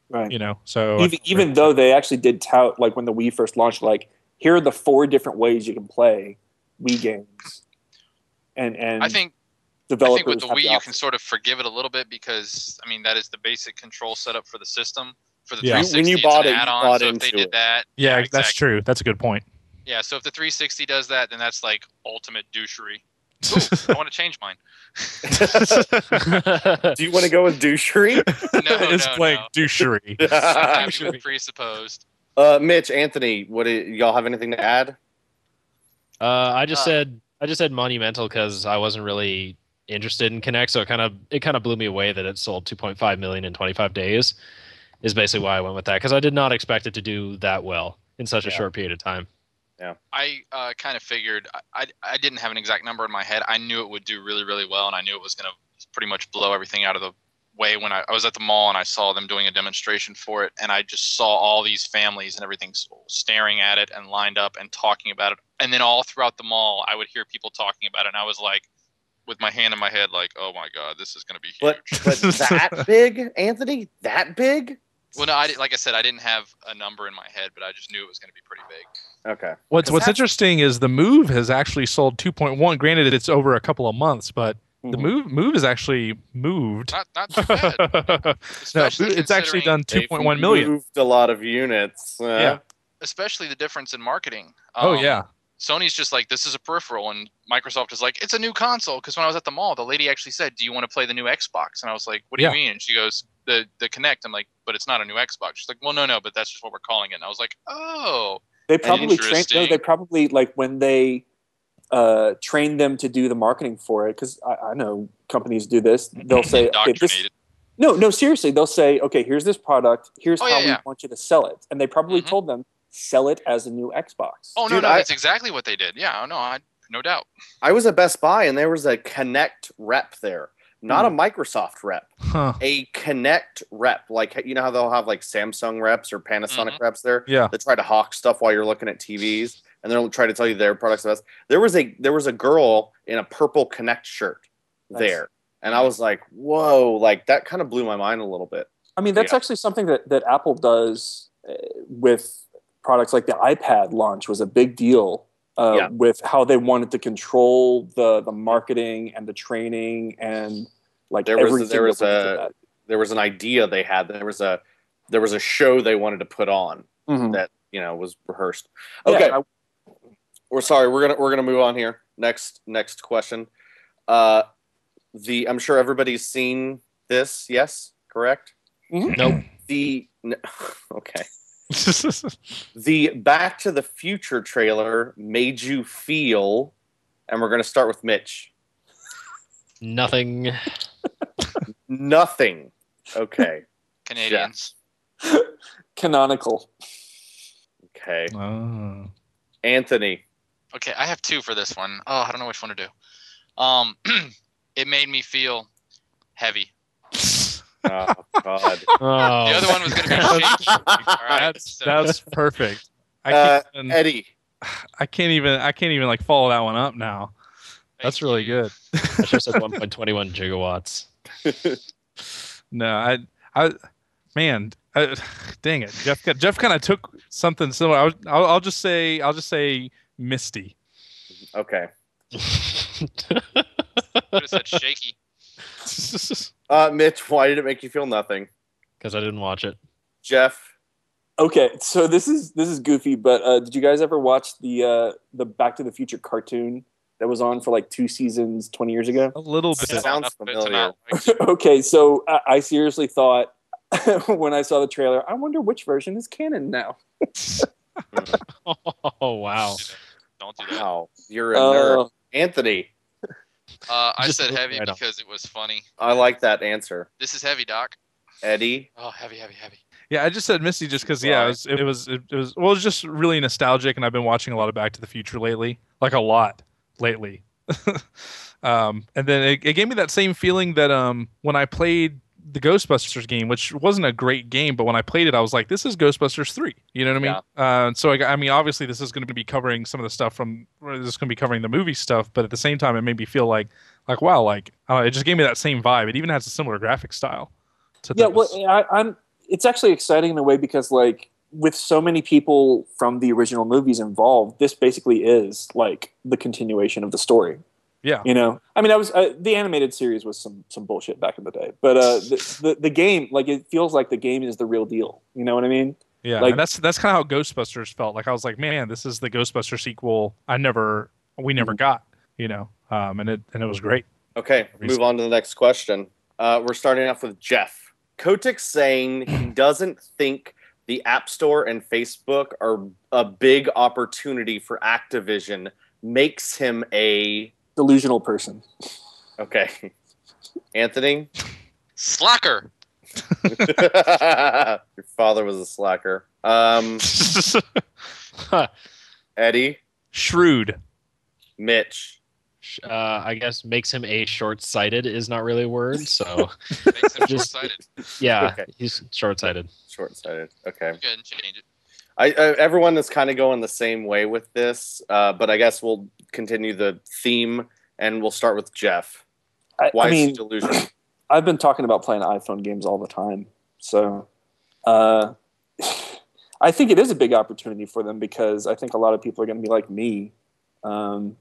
Right. You know, so even, even though they actually did tout like when the Wii first launched, like here are the four different ways you can play Wii games, and and I think I think with the Wii you can sort of forgive it a little bit because I mean that is the basic control setup for the system. For the Yeah. You- 360, when you it's bought an it, add-on. bought so if they did it. that, yeah, that's exactly. true. That's a good point. Yeah, so if the 360 does that, then that's like ultimate douchery. Ooh, I want to change mine. Do you want to go with douchery? No, it's no, playing no. douchery. I'm happy presupposed. uh, Mitch, Anthony, what do y'all have anything to add? Uh, I just Uh, said I just said monumental because I wasn't really interested in Kinect, so it kind of it kind of blew me away that it sold 2.5 million in 25 days. Is basically why I went with that because I did not expect it to do that well in such a short period of time. Yeah, I uh, kind of figured I, I I didn't have an exact number in my head. I knew it would do really really well, and I knew it was going to pretty much blow everything out of the way when I, I was at the mall and I saw them doing a demonstration for it, and I just saw all these families and everything staring at it and lined up and talking about it, and then all throughout the mall I would hear people talking about it, and I was like, with my hand in my head, like, oh my god, this is going to be huge. but that big, Anthony? That big? well, no, I like I said, I didn't have a number in my head, but I just knew it was going to be pretty big. Okay. What's 'Cause What's interesting is the Move has actually sold 2.1. Granted, it's over a couple of months, but the Mhm. Move Move is actually moved. Not not too bad. no, it's actually done 2.1 million. Moved a lot of units. Uh, Yeah. especially the difference in marketing. Oh Um, yeah, Sony's just like this is a peripheral, and Microsoft is like it's a new console. Because when I was at the mall, the lady actually said, "Do you want to play the new Xbox?" And I was like, "What do Yeah. you mean?" And she goes, "The the Kinect." I'm like, "But it's not a new Xbox." She's like, "Well, no, no, but that's just what we're calling it." And I was like, "Oh, They probably trained. No, they probably like when they uh, trained them to do the marketing for it. Because I, I know companies do this. They'll say, okay, this, no, no, seriously. They'll say, okay, here's this product. Here's Oh, how yeah, we yeah. want you to sell it. And they probably Mhm. told them sell it as a new Xbox. Oh no, Dude, no, I- that's exactly what they did. Yeah, oh, no, I no doubt. I was at Best Buy and there was a Kinect rep there. Not a Microsoft rep, huh? a Kinect rep. Like you know how they'll have like Samsung reps or Panasonic reps there Yeah, that try to hawk stuff while you're looking at TVs and they'll try to tell you their products are the best. There was a there was a girl in a purple Kinect shirt Nice. there. And I was like, whoa, like that kind of blew my mind a little bit. I mean, that's Yeah. actually something that, that Apple does uh, with products like the iPad launch was a big deal uh, Yeah. with how they wanted to control the the marketing and the training and like There was- everything there was a- There was an idea they had. There was a there was a show they wanted to put on Mhm. that, you know, was rehearsed. Yeah, Okay. I- we're sorry we're gonna we're gonna move on here next next question uh the i'm sure everybody's seen this yes correct Nope. the n- okay the back to the future trailer made you feel and we're gonna start with mitch Nothing. nothing okay Canadians. canonical. okay Oh. anthony Okay, I have two for this one. Oh, I don't know which one to do. Um, it made me feel heavy. Oh god Oh, The other one was going to be shaky. All right, That's so- that's perfect. I Uh, can't, even, eddie I can't even I can't even like follow that one up now. That's really you. good. I should have said 1.21 gigawatts. No, I, I, man, I, dang it, Jeff. Jeff kind of took something similar. I was, I'll, I'll just say, I'll just say Misty. Okay. Could have said shaky. Uh, Mitch, why did it make you feel nothing? Because I didn't watch it. Jeff, Okay, so this is this is goofy, but uh, did you guys ever watch the uh, the Back to the Future cartoon that was on for like two seasons twenty years ago? a little bit. Sounds it to familiar. okay, so I, I seriously thought when I saw the trailer, I wonder which version is canon now. Oh wow! Don't do that. wow, you're a nerd. Uh, Anthony, Uh, I said heavy right up. because it was funny. I like that answer. This is heavy, Doc. Eddie, Oh, heavy, heavy, heavy. Yeah, I just said Misty just because yeah, it was, it was it was well, it was just really nostalgic, and I've been watching a lot of Back to the Future lately, like a lot lately. um, and then it, it gave me that same feeling that um when I played the Ghostbusters game, which wasn't a great game, but when I played it, I was like, this is Ghostbusters three. You know what I mean? Uh, so I, I mean, obviously, this is going to be covering some of the stuff from this is going to be covering the movie stuff, but at the same time, it made me feel like like wow, like uh, it just gave me that same vibe. It even has a similar graphic style. To yeah, those. well, I, I'm. It's actually exciting in a way because, like, with so many people from the original movies involved, this basically is like the continuation of the story. Yeah. You know, I mean, I was uh, the animated series was some some bullshit back in the day, but uh, the, the the game, like, it feels like the game is the real deal. You know what I mean? Yeah, Like- and that's that's kind of how Ghostbusters felt. Like I was like, man, this is the Ghostbuster sequel I never we never Mm-hmm. got, you know. Um, and it and it was great. Okay, move on to the next question. Uh, we're starting off with Jeff. Kotick's saying he doesn't think the App Store and Facebook are a big opportunity for Activision. Makes him a Delusional person. okay. Anthony, Slacker. your father was a slacker. Um, Eddie, Shrewd. Mitch, uh, I guess makes him a short-sighted is not really a word. So Makes him Just- short-sighted. yeah, Okay. he's short-sighted. short-sighted. Okay. Go ahead and change it. I, I everyone is kind of going the same way with this, uh, but I guess we'll continue the theme and we'll start with Jeff. I, Why I is he mean, delusional? I've been talking about playing iPhone games all the time, so uh, I think it is a big opportunity for them because I think a lot of people are going to be like me, um,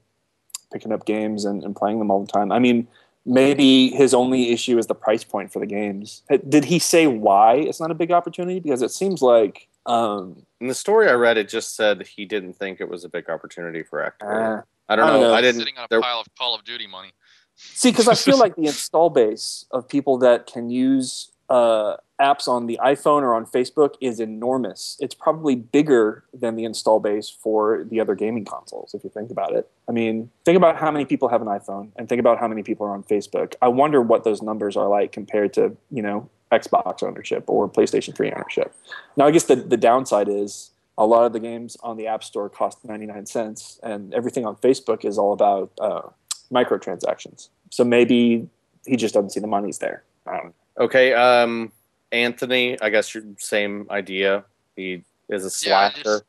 picking up games and, and playing them all the time. I mean, maybe his only issue is the price point for the games. Did he say why it's not a big opportunity? Because it seems like um, In the story I read, it just said he didn't think it was a big opportunity for Activision. uh, I don't I know. don't know. I didn't. Sitting on a there- pile of Call of Duty money. See, because I feel like the install base of people that can use uh, apps on the iPhone or on Facebook is enormous. It's probably bigger than the install base for the other gaming consoles, if you think about it. I mean, think about how many people have an iPhone and think about how many people are on Facebook. I wonder what those numbers are like compared to, you know, Xbox ownership or PlayStation 3 ownership. Now, I guess the, the downside is a lot of the games on the App Store cost 99 cents, and everything on Facebook is all about uh, microtransactions. So maybe he just doesn't see the money's there. I don't know. Okay. Um, Anthony, I guess your same idea. He is a slacker.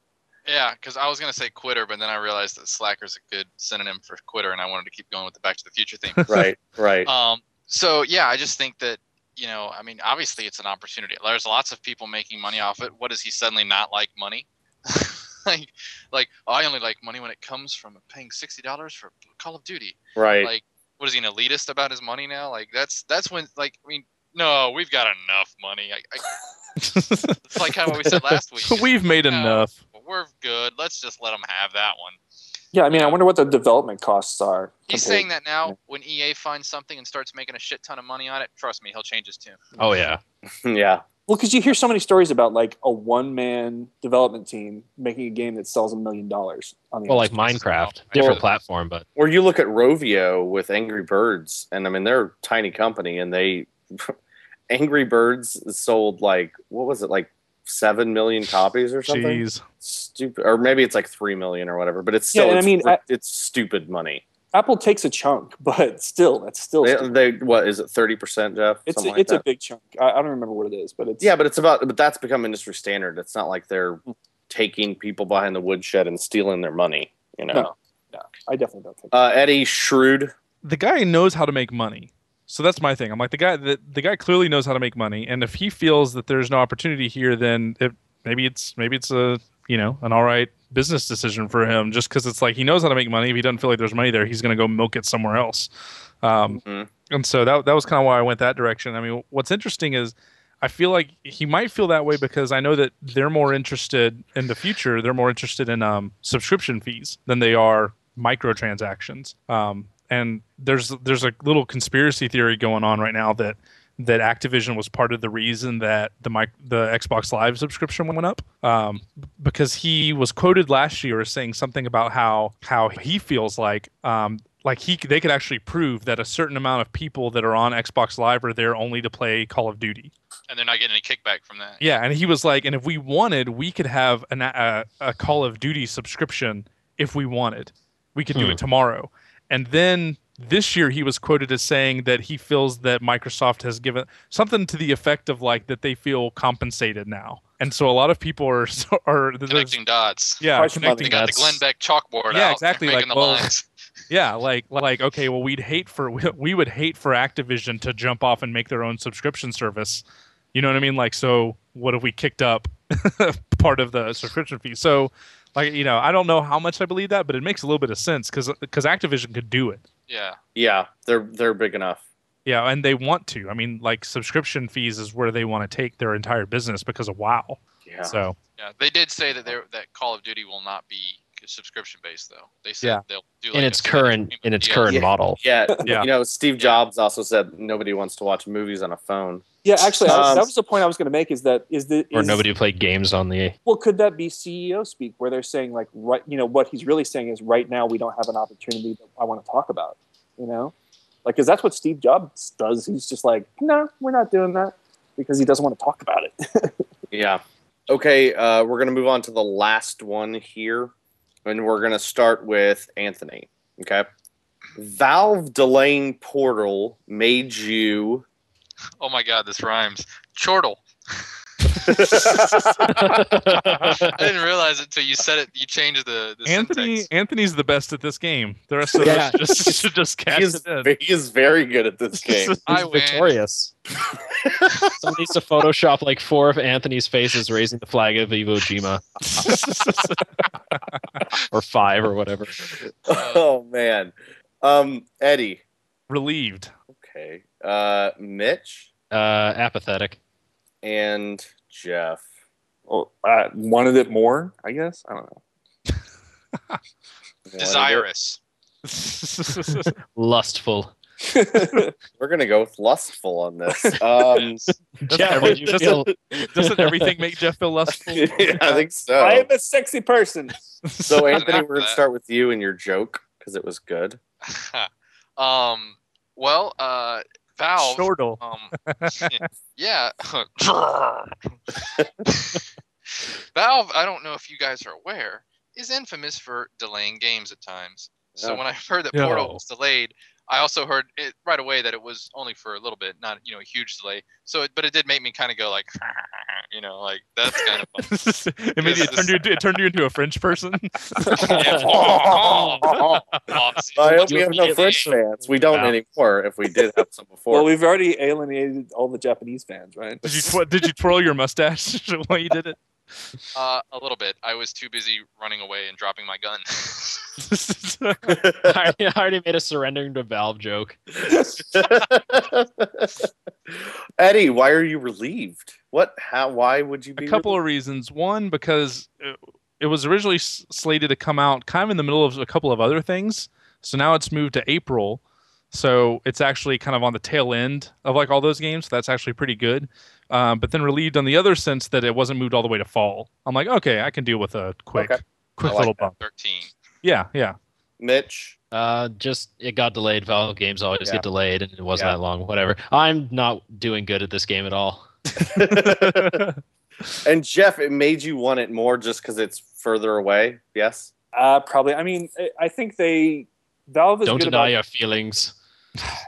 Yeah, because I was gonna say quitter, but then I realized that slacker is a good synonym for quitter, and I wanted to keep going with the Back to the Future theme. right. Right. Um, so yeah, I just think that you know, I mean, obviously it's an opportunity. There's lots of people making money off it. What does he suddenly not like money? like, like oh, I only like money when it comes from paying sixty dollars for Call of Duty. right. Like, what is he an elitist about his money now? Like, that's that's when like I mean, no, we've got enough money. I, I, it's like how we said last week. We've made enough. We're good. Let's just let them have that one. Yeah, I mean, I wonder what the development costs are. He's compared- saying that now. When EA finds something and starts making a shit ton of money on it, trust me, he'll change his tune. Oh yeah, yeah. Well, because you hear so many stories about like a one-man development team making a game that sells a million dollars on the well, like Store. Minecraft, different Well- platform, but Or you look at Rovio with Angry Birds, and I mean they're a tiny company, and they Angry Birds sold like what was it like seven million copies or something? Jeez. Stupid, or maybe it's like three million or whatever. But it's Yeah, still, and I mean, fr- I- it's stupid money. Apple takes a chunk, but still, that's still They, they what is it thirty percent, Jeff? it's a, like it's that. a big chunk. I, I don't remember what it is, but it's Yeah, but it's about but that's become industry standard. It's not like they're taking people behind the woodshed and stealing their money. You know, No. I definitely don't think. uh, Eddie Shrewd. The guy knows how to make money. so that's my thing. I'm like the guy that the guy clearly knows how to make money, and if he feels that there's no opportunity here, then it, maybe it's maybe it's a you know an all right business decision for him. Just because it's like he knows how to make money. If he doesn't feel like there's money there, he's going to go milk it somewhere else. Um, Mhm. And so that that was kind of why I went that direction. I mean, what's interesting is I feel like he might feel that way because I know that they're more interested in the future. They're more interested in um, subscription fees than they are microtransactions. Um, and there's there's a little conspiracy theory going on right now that that Activision was part of the reason that the mic- the Xbox Live subscription went up um, because he was quoted last year as saying something about how how he feels like um, like he they could actually prove that a certain amount of people that are on Xbox Live are there only to play Call of Duty. and they're not getting any kickback from that. Yeah, and he was like, and if we wanted, we could have an, a, a Call of Duty subscription if we wanted. We could do Hmm. it tomorrow. And then this year, he was quoted as saying that he feels that Microsoft has given something to the effect of like that they feel compensated now. And so a lot of people are are Connecting dots. yeah Price connecting They got the That's- Glenn Beck chalkboard Yeah, out. exactly, like, the well, lines. Yeah, like like okay, well we'd hate for we would hate for Activision to jump off and make their own subscription service. You know what I mean? Like so what if we kicked up part of the subscription fee? So like you know, I don't know how much I believe that, but it makes a little bit of sense cuz cuz Activision could do it. Yeah. Yeah, they're they're big enough. Yeah, and they want to. I mean, like subscription fees is where they want to take their entire business because of WoW. Yeah. So, Yeah. They did say that they that Call of Duty will not be subscription based though. They said Yeah. they'll do in its current in its DLC. current Yeah. model. Yeah, Yeah. you know, Steve Jobs also said nobody wants to watch movies on a phone. Yeah, actually, I- Um, that was the point I was going to make. Is that is the Or is- nobody played games on the Well, could that be CEO speak, where they're saying like, right, you know, what he's really saying is, right now we don't have an opportunity that I want to talk about, you know, like because that's what Steve Jobs does. He's just like, no, we're not doing that because he doesn't want to talk about it. Yeah. Okay, uh, we're gonna move on to the last one here, and we're gonna start with Anthony. Okay. Valve delaying Portal made you. Oh my god, this rhymes. Chortle. I didn't realize it until you said it. You changed the, the Anthony syntax. Anthony's the best at this game. The rest of Yeah. us just should just he, is, it in. he is very good at this game. I He's win. victorious. Someone needs to Photoshop like four of Anthony's faces raising the flag of Iwo Jima, or five, or whatever. oh man. Um, Eddie. Relieved. Okay. Uh, Mitch Uh, apathetic. and Jeff. well, I wanted it more, I guess. I don't know. Desirous. Lustful. We're gonna go with lustful on this. Um, Yeah, would you feel- Doesn't everything make Jeff feel lustful? yeah, I think so. I am a sexy person. So Anthony, we're gonna start with you and your joke because it was good. um. Well, uh, Valve. Shortle. Um, yeah. Valve, I don't know if you guys are aware, is infamous for delaying games at times. So when I heard that. Portal was delayed, I also heard it right away that it was only for a little bit, not you know a huge delay. So, it, but it did make me kind of go like, you know, like that's kind of fun. it, made you, it, turned you, into- it turned you into a French person. I hope we have no French fans. We don't Wow. anymore. If we did have some before. Well, we've already alienated all the Japanese fans, right? Did you tw- did you twirl your mustache while you did it? Uh, a little bit. I was too busy running away and dropping my gun. I already- made a surrendering to Valve joke. Eddie, why are you relieved? What? How? Why would you be? a couple of reasons. One, because it, it was originally slated to come out kind of in the middle of a couple of other things. So now it's moved to April. So it's actually kind of on the tail end of like all those games. So that's actually pretty good. Um, but then relieved on the other sense that it wasn't moved all the way to fall. I'm like, okay, I can deal with a quick, Okay. quick I like little bump. Thirteen. Yeah, yeah. Mitch. Uh, just it got delayed. Valve games always Yeah. get delayed, and it wasn't Yeah. that long. Whatever. I'm not doing good at this game at all. and Jeff, it made you want it more just because it's further away. Yes. Uh, probably. I mean, I- I think they Valve is Don't good deny about, your feelings.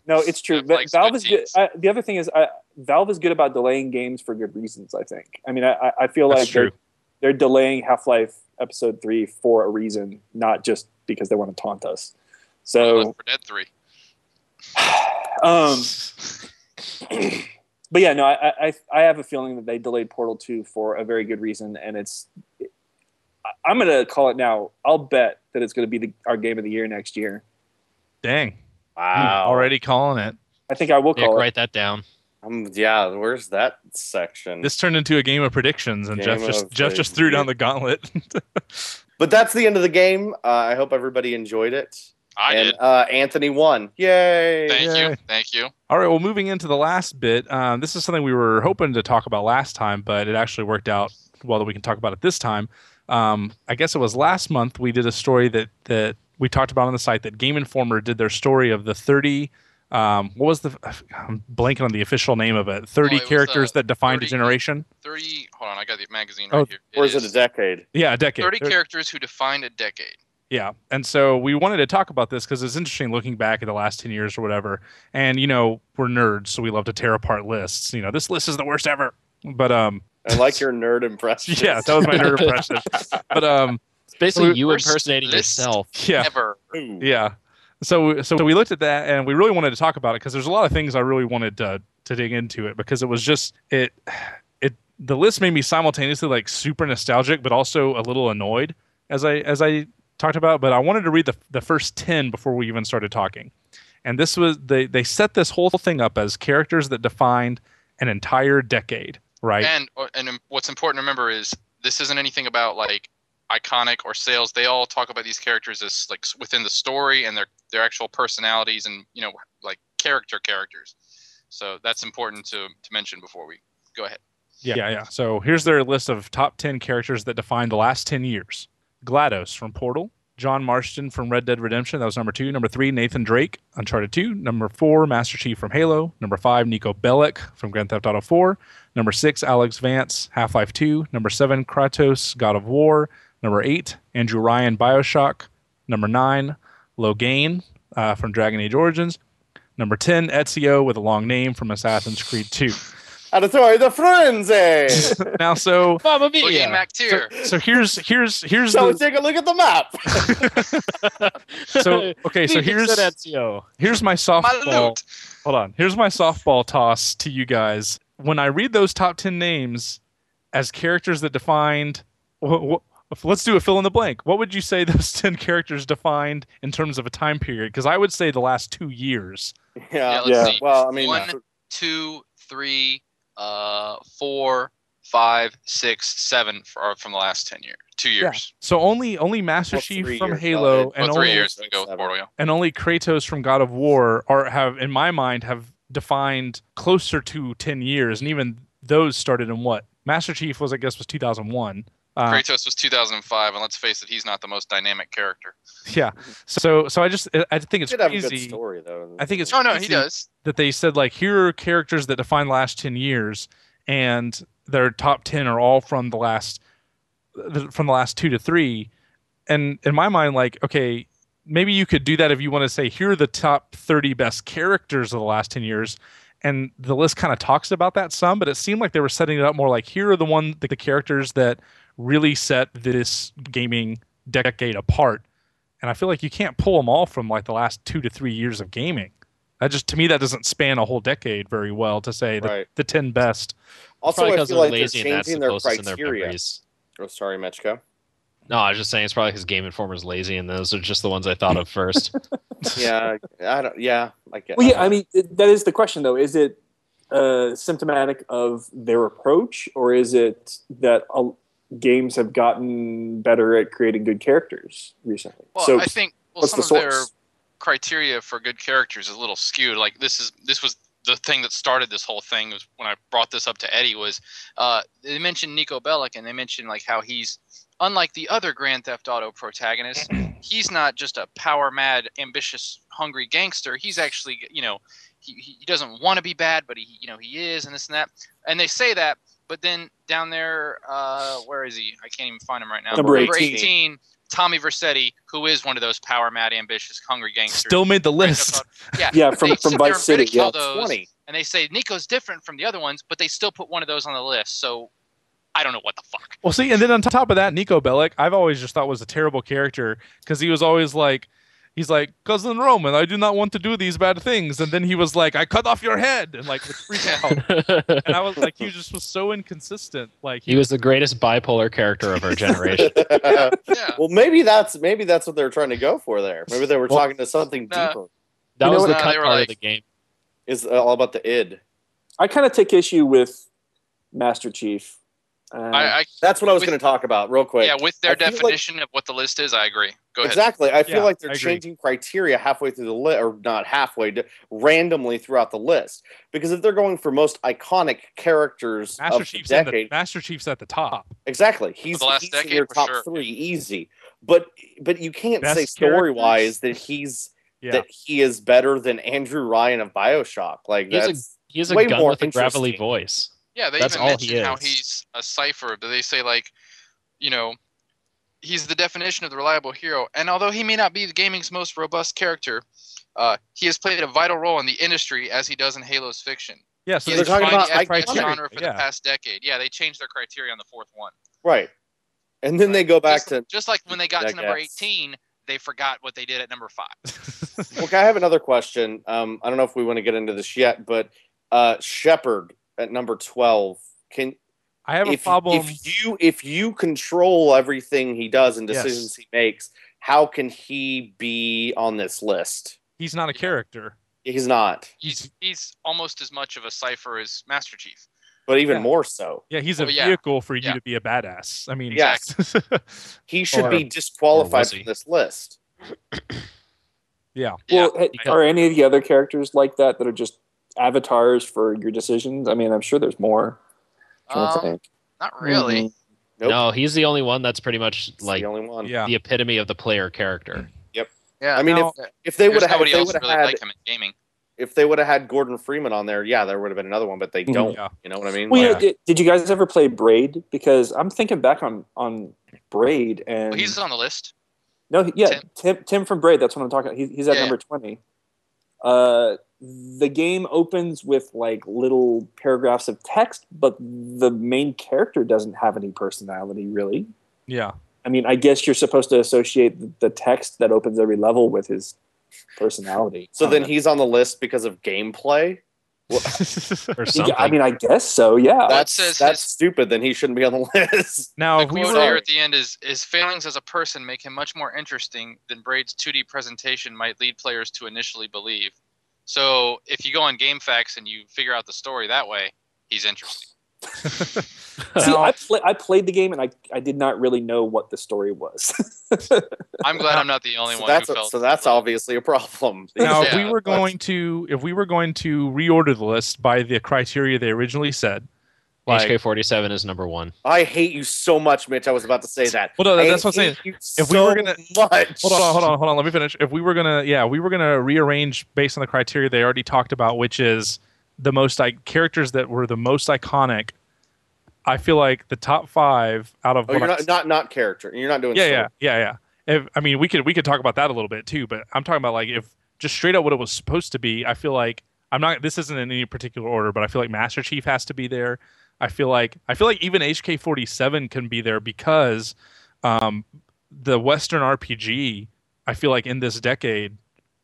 No, it's true. Jeff Valve is good. I, the other thing is, I, Valve is good about delaying games for good reasons. I think. I mean, I, I- I feel That's like they're, they're delaying Half Life Episode Three for a reason, not just because they want to taunt us. So, 4 Dead Three. Um, but yeah, no, I, I I have a feeling that they delayed Portal Two for a very good reason, and it's. I- I'm gonna call it now. I'll bet that it's gonna be the, our game of the year next year. Dang. Wow. Already calling it. I think I will Nick, call it. write that down. Um, yeah, where's that section? This turned into a game of predictions, and Game Jeff just of Jeff just threw down the gauntlet. but that's the end of the game. Uh, I hope everybody enjoyed it. I and did. Uh, Anthony won. Yay! Thank Yay. you. Thank you. All right, well, moving into the last bit, um, this is something we were hoping to talk about last time, but it actually worked out well that we can talk about it this time. Um, I guess it was last month we did a story that that we talked about on the site that Game Informer did their story of the 30. Um, what was the? I'm blanking on the official name of it. 30 Oh, it was, characters uh, that defined a generation. 30. Hold on, I got the magazine Oh, right here. Or is it a decade? Yeah, a decade. 30 There- characters who defined a decade. Yeah. And so we wanted to talk about this because it's interesting looking back at the last 10 years or whatever. And, you know, we're nerds, so we love to tear apart lists. You know, this list is the worst ever. But, um, I like your nerd impression. yeah, that was my nerd impression. But, um, It's basically We- you Worst impersonating yourself. yeah. Ever. Yeah. So, so we looked at that and we really wanted to talk about it because there's a lot of things I really wanted to, to dig into it because it was just, it, it, the list made me simultaneously like super nostalgic, but also a little annoyed as I, as I talked about. But I wanted to read the, the first 10 before we even started talking. And this was, they, they set this whole thing up as characters that defined an entire decade, right? And uh, and what's important to remember is this isn't anything about like iconic or sales. They all talk about these characters as like within the story and their their actual personalities and you know like character characters. So that's important to to mention before we go ahead. Yeah, yeah, yeah. So here's their list of top 10 characters that define the last 10 years GLaDOS from Portal, John Marston from Red Dead Redemption. That was number two. Number three, Nathan Drake, Uncharted 2. Number four, Master Chief from Halo. Number five, Niko Bellic from Grand Theft Auto 4. Number six, Alyx Vance, Half Life 2. Number seven, Kratos, God of War. Number eight, Andrew Ryan, Bioshock. Number nine, Loghain uh, from Dragon Age Origins. Number 10, Ezio with a long name from Assassin's Creed 2. Auditore da Firenze. now, so Mamma Look mia! at Mac Tier. so here's here's here's so the, take a look at the map. so okay so here's and Ezio. here's my My softball loot. hold on here's my softball toss to you guys when i read those top 10 names as characters that defined wh- wh- let's do a fill in the blank what would you say those 10 characters defined in terms of a time period because i would say the last two years yeah. let's Yeah. see. Well, I mean, One, two, three, uh, four, five, six, seven for, from the last ten years, two years. so only only master Well, chief from years, halo no, and three only, years. Go with Seven. Yeah. and only kratos from god of war are have in my mind have defined closer to 10 years and even those started in what master chief was i guess was 2001 uh, Kratos was 2005, and let's face it, he's not the most dynamic character. yeah so so i just i think it's Did have a good crazy story though. i think it's Oh no, he does. that they said like here are characters that define the last 10 years and their top 10 are all from the last from the last two to three and in my mind like okay maybe you could do that if you want to say here are the top 30 best characters of the last 10 years and the list kind of talks about that some but it seemed like they were setting it up more like here are the one the, the characters that really set this gaming decade apart and i feel like you can't pull them all from like the last two to three years of gaming that just to me that doesn't span a whole decade very well to say the, Right. the 10 best Also, I feel like they're lazy and that's changing their closest their criteria. memories. Oh, sorry, Mechko. No, I was just saying it's probably because Game Informer's lazy, and those are just the ones I thought of first. Yeah, I don't. Yeah, I get. Well, yeah, I mean, that is the question, though. Is it uh, symptomatic of their approach, or is it that uh, games have gotten better at creating good characters recently? Well, so, I think well, what's some the of their criteria for good characters is a little skewed. Like this is this was the thing that started this whole thing was when I brought this up to Eddie was uh, they mentioned Niko Bellic and they mentioned like how he's unlike the other Grand Theft Auto protagonists, he's not just a power mad, ambitious, hungry gangster. He's actually you know he, he doesn't want to be bad, but he you know he is and this and that. And they say that, but then down there, uh, where is he? I can't even find him right now. Number 18. 18. Tommy Vercetti, who is one of those power mad, ambitious, hungry gangsters. still made the list Yeah, yeah, from, from Vice City. Yeah. those, twenty. and they say Niko's different from the other ones, but they still put one of those on the list. So I don't know what the fuck. Well, see, and then on top of that, Niko Bellic, I've always just thought was a terrible character because he was always like, he's like, cousin Roman, I do not want to do these bad things, and then he was like, I cut off your head, and like would freak out. and I was like, he just was so inconsistent. Like he was the greatest bipolar character of our generation. Yeah. well, maybe that's maybe that's what they were trying to go for there. Maybe they were Well- talking to something Nah. deeper. That You know was what? the No, cut they were part like- of the game. Is all about the id. I kind of take issue with Master Chief. Uh, I, I That's what I was going to talk about real quick. yeah, with their I feel like- definition of what the list is, I agree. Go ahead. Exactly. I feel Yeah, like they're changing criteria halfway through the list, or not halfway, d- randomly throughout the list. Because if they're going for most iconic characters Master of Chief's in the, decade, Master Chief's at the top. exactly, he's, the last he's in your top sure. three, easy. But but you can't Best say story wise that he's Yeah. that he is better than Andrew Ryan of Bioshock. Like He's a- that's He has a way gun more with a gravelly voice. Yeah, they That's even all mention he how is. he's a cipher. Do they say like, you know, he's the definition of the reliable hero. And although he may not be the gaming's most robust character, uh, he has played a vital role in the industry as he does in Halo's fiction. Yeah, so He they're talking about the FPS genre for yeah. the past decade. Yeah, they changed their criteria on the fourth one. right. And then they go back just, to just like when they got to number guess. 18, they forgot what they did at number five. Okay, I have another question. Um, I don't know if we want to get into this yet, but uh, Shepard at number twelve. Can I have a problem. if you if you control everything he does and Yes. decisions he makes, how can he be on this list? He's not a character. He's not, He's he's almost as much of a cipher as Master Chief. but even Yeah. more so. Yeah, he's a Well, yeah. vehicle for you Yeah. to be a badass. I mean, Yes. He should Or- be disqualified from this list. yeah. Yeah, well, hey, are any of the other characters like that that are just avatars for your decisions? I mean, I'm sure there's more. I'm to Um, think. not really. Mhm. Nope. No, he's the only one that's pretty much It's like the only one. Yeah. the epitome of the player character. Yep. Yeah, I mean, Now- if, if they would have nobody if they else really had like him in gaming. if they would have had Gordon Freeman on there, yeah, there would have been another one, but they Mhm. don't. Yeah. You know what I mean? Well, you know, Like, did, did you guys ever play Braid? Because I'm thinking back on on Braid and Well, he's on the list. no, yeah, Tim. Tim. Tim from Braid. That's what I'm talking. He's, he's at Yeah, number twenty. Uh, the game opens with like little paragraphs of text, but the main character doesn't have any personality really. Yeah. I mean, I guess you're supposed to associate the- the text that opens every level with his personality. so then know. he's on the list because of gameplay. Or something. I mean, I guess so. Yeah. That That's says that's his- stupid. Then he shouldn't be on the list. now, The we quote were, here at the end is his failings as a person make him much more interesting than Braid's 2D presentation might lead players to initially believe. So if you go on GameFAQs and you figure out the story that way, he's interesting. See, Now- I, play, I played the game and I, I did not really know what the story was. I'm glad I'm not the only so one that's who felt. so that's obviously a problem. now, if we were going to, if we were going to reorder the list by the criteria they originally said, like, HK47 is number one. I hate you so much, Mitch. I was about to say that. Well, no, I that's what I'm saying. hate you If we were gonna- much. hold on, hold on, hold on. Let me finish. If we were gonna, yeah, we were gonna rearrange based on the criteria they already talked about, which is the most like characters that were the most iconic. I feel like the top five out of Oh, you're I- not not not character. You're not doing. yeah, story. yeah, yeah, yeah. If, I mean, we could we could talk about that a little bit too, but I'm talking about like if just straight up what it was supposed to be. I feel like I'm not. This isn't in any particular order, but I feel like Master Chief has to be there. I feel like I feel like even HK47 can be there because um, the Western RPG. I feel like in this decade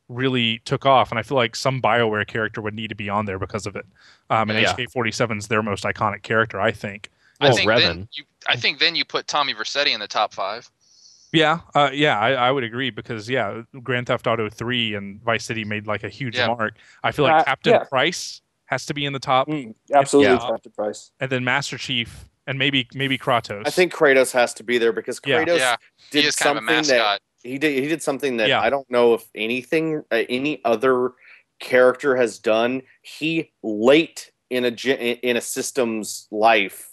really took off, and I feel like some Bioware character would need to be on there because of it. Um, and Yeah. HK47 is their most iconic character, I think. I Well, think then you, I think then you put Tommy Vercetti in the top five. Yeah, uh, yeah, I, I would agree because yeah, Grand Theft Auto three and Vice City made like a huge Yeah. mark. I feel like Uh, Captain yeah. Price has to be in the top, Mm, absolutely, Yeah. Captain Price. and then Master Chief, and maybe maybe Kratos. I think Kratos has to be there because Kratos yeah, did he is kind of a something that he did. He did something that Yeah. I don't know if anything uh, any other character has done. He late in a in a system's life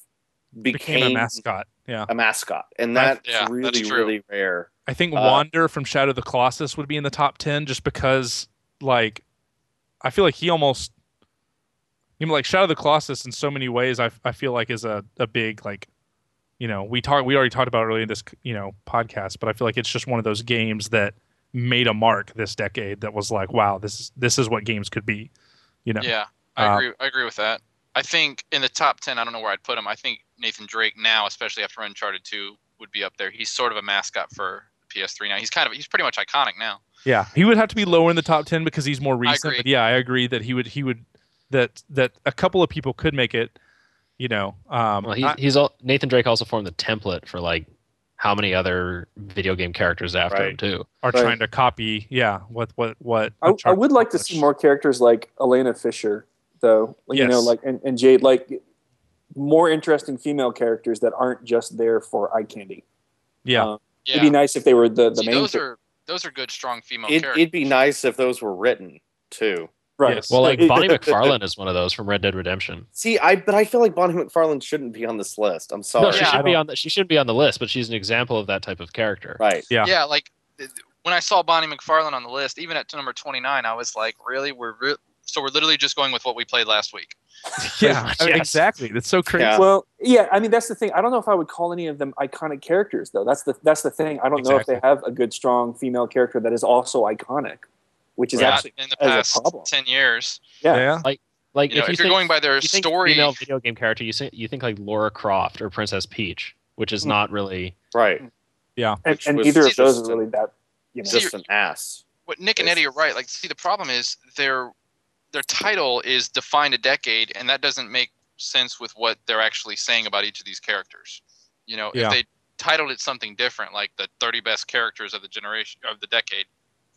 became, became a mascot. Yeah, a mascot, and that's Yeah, really that's really rare. I think Uh, Wander from Shadow of the Colossus would be in the top ten just because like I feel like he almost you know like Shadow of the Colossus in so many ways I I feel like is a a big like you know we talked we already talked about earlier in this you know podcast but I feel like it's just one of those games that made a mark this decade that was like wow this is this is what games could be you know Yeah, I Uh, agree. I agree with that. I think in the top ten, I don't know where I'd put him. I think Nathan Drake now, especially after Uncharted Two, would be up there. He's sort of a mascot for PS3 now. He's kind of he's pretty much iconic now. Yeah, he would have to be lower in the top ten because he's more recent. yeah, I agree that he would he would that that a couple of people could make it. You know, um, Well, he, I- he's all, Nathan Drake also formed the template for like how many other video game characters after him too. are Right. trying to copy. Yeah, what what what? I, I would like to see more characters like Elena Fisher, though. You know, like and, and Jade, like more interesting female characters that aren't just there for eye candy. Yeah, Uh, Yeah. It'd be nice if they were the, the See, main. those are those are good, strong female It, characters. it'd be nice if those were written too. Right. Yes. Well, like Bonnie MacFarlane is one of those from Red Dead Redemption. See, I but I feel like Bonnie MacFarlane shouldn't be on this list. I'm sorry. No, she Yeah, should be don't- on. The, she should be on the list, but she's an example of that type of character. Right. Yeah. Yeah, like when I saw Bonnie MacFarlane on the list, even at number 29, I was like, really? We're re- so we're literally just going with what we played last week. yeah, much, yes. exactly. That's so crazy. Yeah. Well, yeah, I mean that's the thing. I don't know if I would call any of them iconic characters though. That's the that's the thing. I don't know if they have a good strong female character that is also iconic, which is Yeah, actually in the as a past problem. 10 years. yeah. yeah. Like You know, if, you if you're think, going by their you story, female video game character, you think you think like Lara Croft or Princess Peach, which is Hmm. not really. Right. and, and was either of those a- is really that. You know, See, Just an ass. what Nick and Eddie are right. Like, see, the problem is their their title is defined a decade, and that doesn't make sense with what they're actually saying about each of these characters. You know, Yeah. if they titled it something different, like the 30 best characters of the generation of the decade,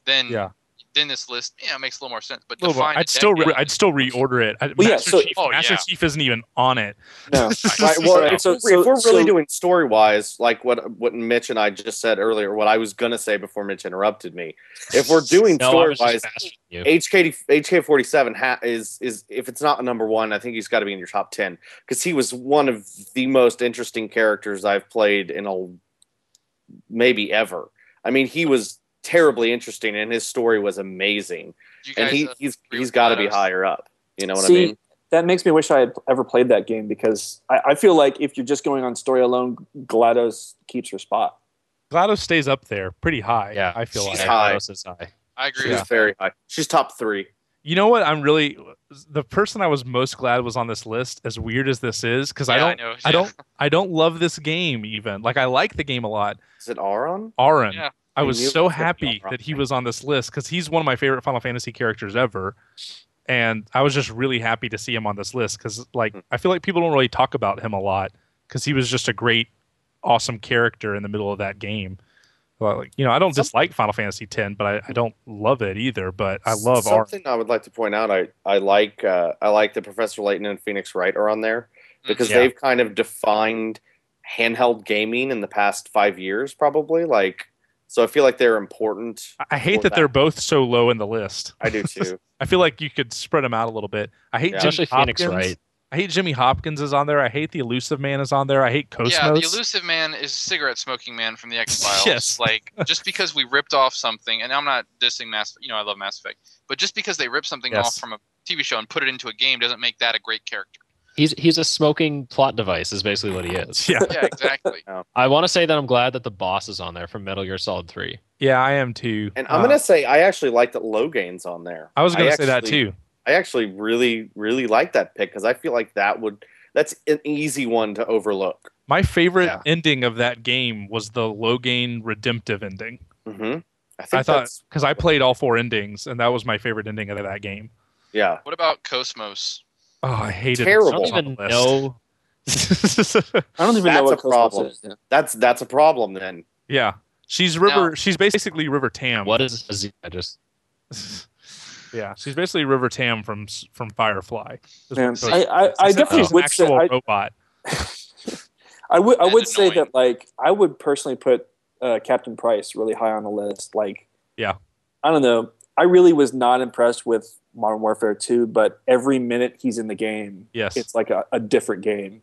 then Yeah. Then this list yeah it makes a little more sense. But Little bit. define a I'd still re- I'd still reorder it. I, Well, yeah, Master so- Chief, Oh, Master yeah. Chief isn't even on it. no. Right. Well, Right. if, So- we're, if we're so- really doing story wise, like what what Mitch and I just said earlier, what I was gonna say before Mitch interrupted me. If we're doing No, story was just wise, faster than you. HK HK forty seven ha- is is if it's not number one, I think he's got to be in your top ten because he was one of the most interesting characters I've played in a maybe ever. I mean, he was terribly interesting, and his story was amazing. And he he's agree he's with got to be higher up. You know what See, I mean? that makes me wish I had ever played that game because I, I feel like if you're just going on story alone, GLaDOS keeps her spot. GLaDOS stays up there pretty high. Yeah, I feel She's like. high. GLaDOS is high. I agree. She's with very high. She's top three. You know what? I'm really the person I was most glad was on this list. As weird as this is, because I don't, know, I yeah. don't, I don't love this game. Even like I like the game a lot. Is it Auron? Auron. Yeah. I was so was gonna be happy that he was on this list because he's one of my favorite Final Fantasy characters ever, and I was just really happy to see him on this list because Hmm. like I feel like people don't really talk about him a lot because he was just a great, awesome character in the middle of that game. Like, you know, I don't Some- dislike Final Fantasy X, but I, I don't love it either. But I love something I would like to point out. I I like uh, I like that Professor Layton and Phoenix Wright are on there because Yeah. they've kind of defined handheld gaming in the past five years, probably. Like, so I feel like they're important. I- I hate for that they're both so low in the list. I do too. I feel like you could spread them out a little bit. I hate Yeah. Jimmy Especially Phoenix Hopkins. Wright. I hate Jimmy Hopkins is on there. I hate the Elusive Man is on there. I hate Cosmos. Yeah, the elusive man is cigarette smoking man from the X Files. Yes. Like just because we ripped off something, and I'm not dissing Mass, you know, I love Mass Effect, but just because they rip something Yes. off from a TV show and put it into a game doesn't make that a great character. He's he's a smoking plot device. Is basically what he is. yeah, Yeah, exactly. I want to say that I'm glad that the boss is on there from Metal Gear Solid Three. yeah, I am too. And I'm Uh, gonna say I actually like that Loghain's on there. I was gonna say that too. I actually really really like that pick because I feel like that would that's an easy one to overlook. My favorite Yeah. ending of that game was the Logain redemptive ending. hmm I think I thought because I played all four endings, and that was my favorite ending of that game. yeah. What about Cosmos? Oh, I hated Terrible. I it. don't even know. know. I don't even That's know what a problem. is. Yeah. That's that's a problem then. yeah, she's River. She's basically River Tam. What is a Z? I just yeah, she's basically River Tam from from Firefly. Man, what I, I. I definitely would say I, robot. I would I And would say that like I would personally put uh, Captain Price really high on the list. Like, Yeah. I don't know. I really was not impressed with Modern Warfare 2, but every minute he's in the game, Yes. it's like a, a different game.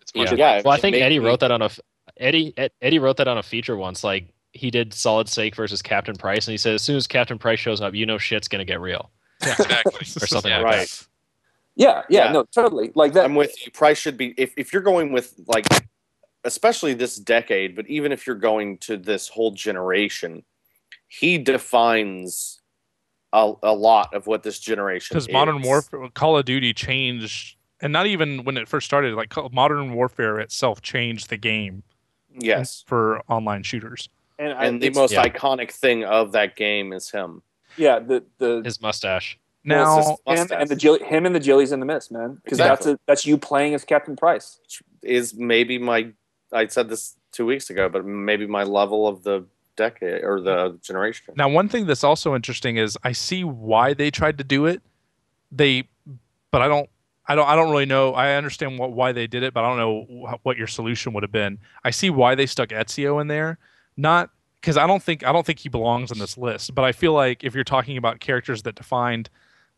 It's much Yeah. yeah. Yeah. well, I think Eddie me- wrote that on a Eddie Eddie wrote that on a feature once. Like he did Solid Snake versus Captain Price, and he said as soon as Captain Price shows up, you know shit's gonna get real. Exactly. Or something Yeah. like Right. that. Yeah, yeah, Yeah. no, totally. Like that. I'm with you. Price should be if, if you're going with like especially this decade, but even if you're going to this whole generation, he defines a, a lot of what this generation because modern warfare call of duty changed and not even when it first started like modern warfare itself changed the game Yes. for online shooters and, I, and the most yeah. iconic thing of that game is him. yeah the the His mustache. well, it's Now- just him and the Jill, him and the Ghillies in the mist, man, because that's a, that's you playing as Captain Price. is maybe my I said this two weeks ago, but maybe my level of the decade or the generation. Now, one thing that's also interesting is I see why they tried to do it. They, but I don't, I don't, I don't really know. I understand what why they did it, but I don't know what your solution would have been. I see why they stuck Ezio in there, not because I don't think I don't think he belongs on this list. But I feel like if you're talking about characters that defined,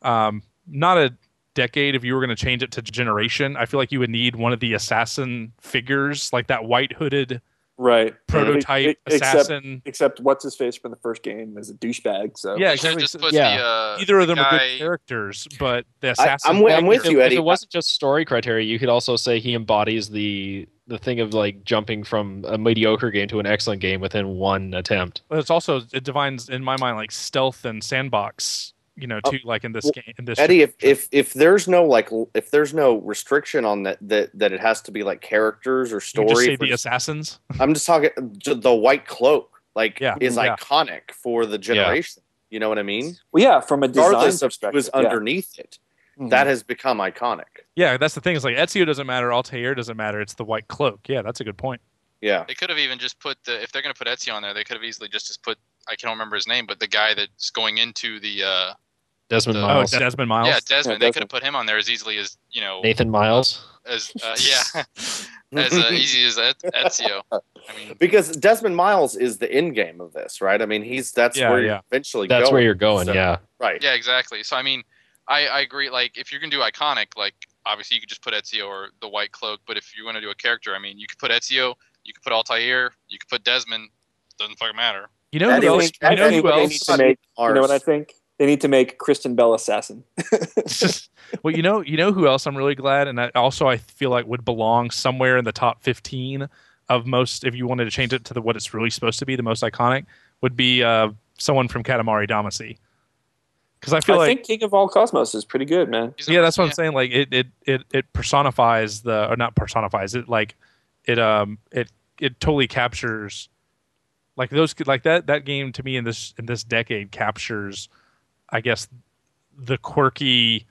um, not a decade, if you were going to change it to generation, I feel like you would need one of the assassin figures, like that white hooded Right. prototype Except- assassin. Except what's his face from the first game is a douchebag. So Yeah, exactly. just So- put yeah. the uh, Either of them are good characters, but the I, assassin. I'm, with, I'm with If- you, Eddie. If it wasn't just story criteria, you could also say he embodies the the thing of like jumping from a mediocre game to an excellent game within one attempt. But it's also it defines in my mind like stealth and sandbox. You know, Oh, too, like in this well, game. In this Eddie, if, if if there's no like if there's no restriction on that that that it has to be like characters or you just say story, the assassins. I'm just talking the white cloak. Like Yeah, is yeah. iconic for the generation. You know what I mean? well, yeah, from a design Regardless of perspective, who is yeah. underneath it, Mhm. that has become iconic. Yeah, that's the thing. Is like Ezio doesn't matter, Altair doesn't matter. It's the white cloak. Yeah, that's a good point. Yeah. They could have even just put the if they're gonna put Ezio on there, they could have easily just just put I can't remember his name, but the guy that's going into the uh Desmond The- Oh, Miles, Desmond Miles. yeah Desmond. Yeah, they could have put him on there as easily as you know Nathan Miles. as uh, yeah as uh, easy as Ez- Ezio. I mean, because Desmond Miles is the end game of this, right? I mean, he's that's Yeah, where yeah. you're eventually That's going. where you're going. So- yeah. right. yeah, exactly. So I mean, I I agree. Like if you're gonna do iconic, like obviously you could just put Ezio or the White Cloak, but if you want to do a character, I mean, you could put Ezio, you could put Altair, you could put Desmond. Doesn't fucking matter. You know That who is- else? that You know who what else? to make- You know what I think? They need to make Kristen Bell assassin. well, you know, you know who else I'm really glad, and I, also I feel like would belong somewhere in the top 15 of most. If you wanted to change it to the what it's really supposed to be, the most iconic would be uh, someone from Katamari Damacy. Because I feel I like think King of All Cosmos is pretty good, man. Yeah, that's what I'm saying. Like it, it, it, it personifies the, or not personifies it. Like it, um, it, it totally captures, like those, like that, that game to me in this, in this decade captures, I guess, the quirky,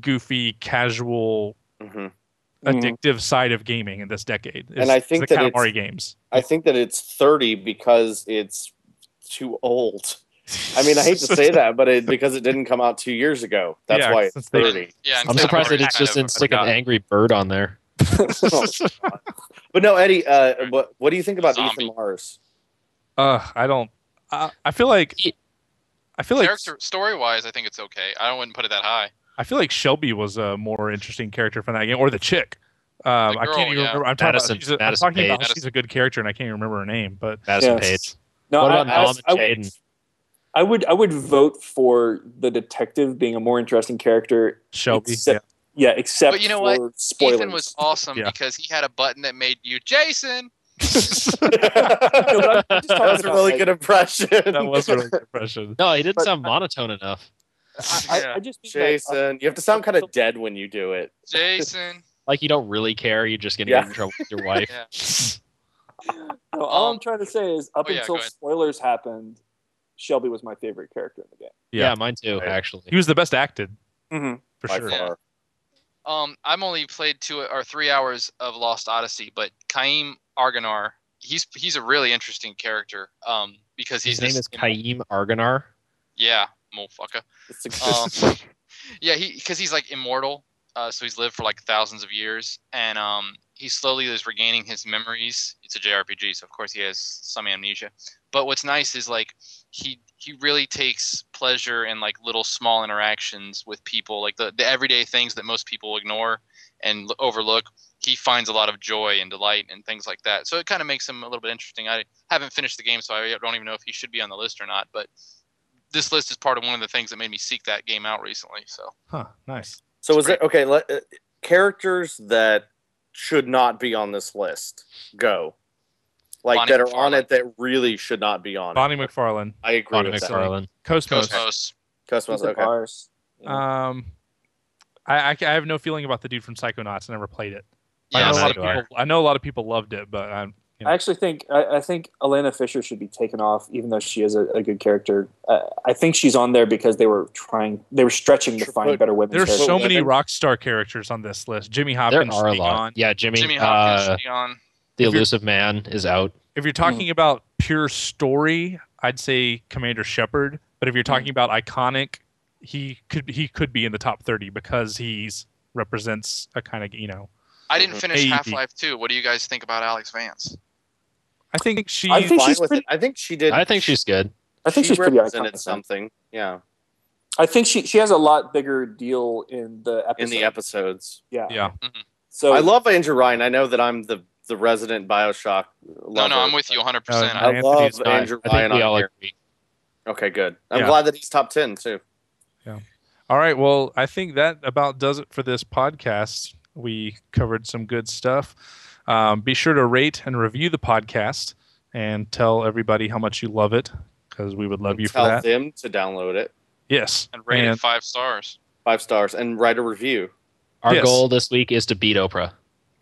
goofy, casual, hmm Mhm. addictive side of gaming in this decade. And is- I is think the that it's- Katamari games. I think that it's 30 because it's too old. I mean, I hate to say that, but it, because it didn't come out two years ago, that's Yeah, why it's since they- 30. Yeah, I'm surprised Katamari they didn't just of- didn't stick an angry bird on there. But no, Eddie, uh, what what do you think about Zombie. Ethan Mars? Uh, I don't. I, I feel like. He- I feel like character story wise, I think it's okay. I wouldn't put it that high. I feel like Shelby was a more interesting character from that game, or the chick. Um, The I can't even yeah. remember. I'm talking Madison- about. She's a, I'm Madison talking about Paige. she's a good character, and I can't even remember her name. But Madison Yes. Paige. No, What I, about I, Nom I- Jayden? I would I would vote for the detective being a more interesting character. Shelby, Except, yeah. except But you know for what? spoilers. Ethan was awesome Yeah. because he had a button that made you Jason. That No, but I'm just talking was a really good impression. that was a really good impression. No, he didn't But- sound monotone enough. I, I, Yeah. I just think that, uh, Jason. You have to sound kind of dead when you do it. Jason. Like you don't really care. You're just gonna Yeah. get in trouble with your wife. Yeah. no, all Um, I'm trying to say is up oh, until go spoilers happened, Shelby was my favorite character in the game. Yeah, Yeah. mine too. Right. Actually, He was the best acted Mm-hmm. for By sure. far. Um, I'm only played two or three hours of Lost Odyssey, but Kaim Argonar, he's he's a really interesting character. Um, because he's his name this, is Kaim Argonar. Yeah, motherfucker. Um, yeah, he because he's like immortal, uh, so he's lived for like thousands of years, and um, he slowly is regaining his memories. It's a JRPG, so of course he has some amnesia. But what's nice is like he he really takes pleasure in like little small interactions with people, like the the everyday things that most people ignore and l- overlook. He finds a lot of joy and delight and things like that. So it kind of makes him a little bit interesting. I haven't finished the game, so I don't even know if he should be on the list or not. But this list is part of one of the things that made me seek that game out recently. So Huh? Nice. So is it okay? Let, uh, characters that should not be on this list go, like Bonnie that are MacFarlane. on it that really should not be on. Bonnie it. MacFarlane, I agree Bonnie with that. MacFarlane. Cosmos. Cosmos. Cosmos, He's the okay. bars. Um, I, I I have no feeling about the dude from Psychonauts. I never played it. Yeah, I know a lot of people. I know a lot of people loved it, but I'm Yeah. I actually think I, I think Elena Fisher should be taken off, even though she is a, a good character. Uh, I think she's on there because they were trying, they were stretching to find but better women's. There's characters. so many women. rock star characters on this list. Jimmy There Hopkins are a lot. on. Yeah, Jimmy. Jimmy Hopkins uh, should be on. the If elusive man is out. If you're talking about pure story, I'd say Commander Shepard. But if you're talking about iconic, he could he could be in the top 30 because he's represents a kind of you know. I didn't finish Half Life 2. What do you guys think about Alyx Vance? I think she. I think Fine she's with pretty- it. I think she did. I think she's good. I think she she's pretty represented iconic. something. Yeah, I think she she has a lot bigger deal in the episode. in the episodes. Yeah. yeah. So I love Andrew Ryan. I know that I'm the the resident Bioshock. No, Lover, no, I'm with you 100%. Uh, I Anthony's love not. Andrew I think Ryan we on all here. agree. Okay, good. I'm Yeah. glad that he's top ten too. Yeah. All right. Well, I think that about does it for this podcast. We covered some good stuff. Um, be sure to rate and review the podcast and tell everybody how much you love it because we would love you Tell for that. them to download it. Yes. and rate And- five stars. Five stars and write a review. Our Yes. goal this week is to beat Oprah.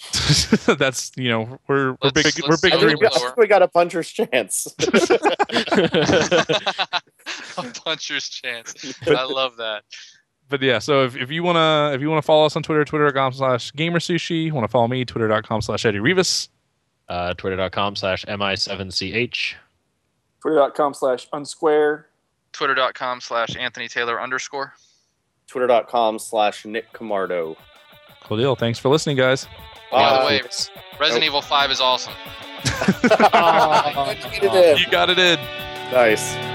that's you know we're we're Let's- big let's we're big I go think, dreamers. we, I think we got a puncher's chance. a puncher's chance. I love that. But yeah, so if, if you wanna if you wanna follow us on Twitter, twitter.com slash gamersushi, wanna follow me, twitter.com slash Eddie Rivas. uh, Twitter.com slash mi7ch. Twitter.com slash unsquare. Twitter.com slash Anthony Taylor underscore. Twitter.com slash Nick Camardo. Cool deal. Thanks for listening, guys. By the Bye. way, Resident Evil 5 is awesome. Good to get it in. You got it in. Nice.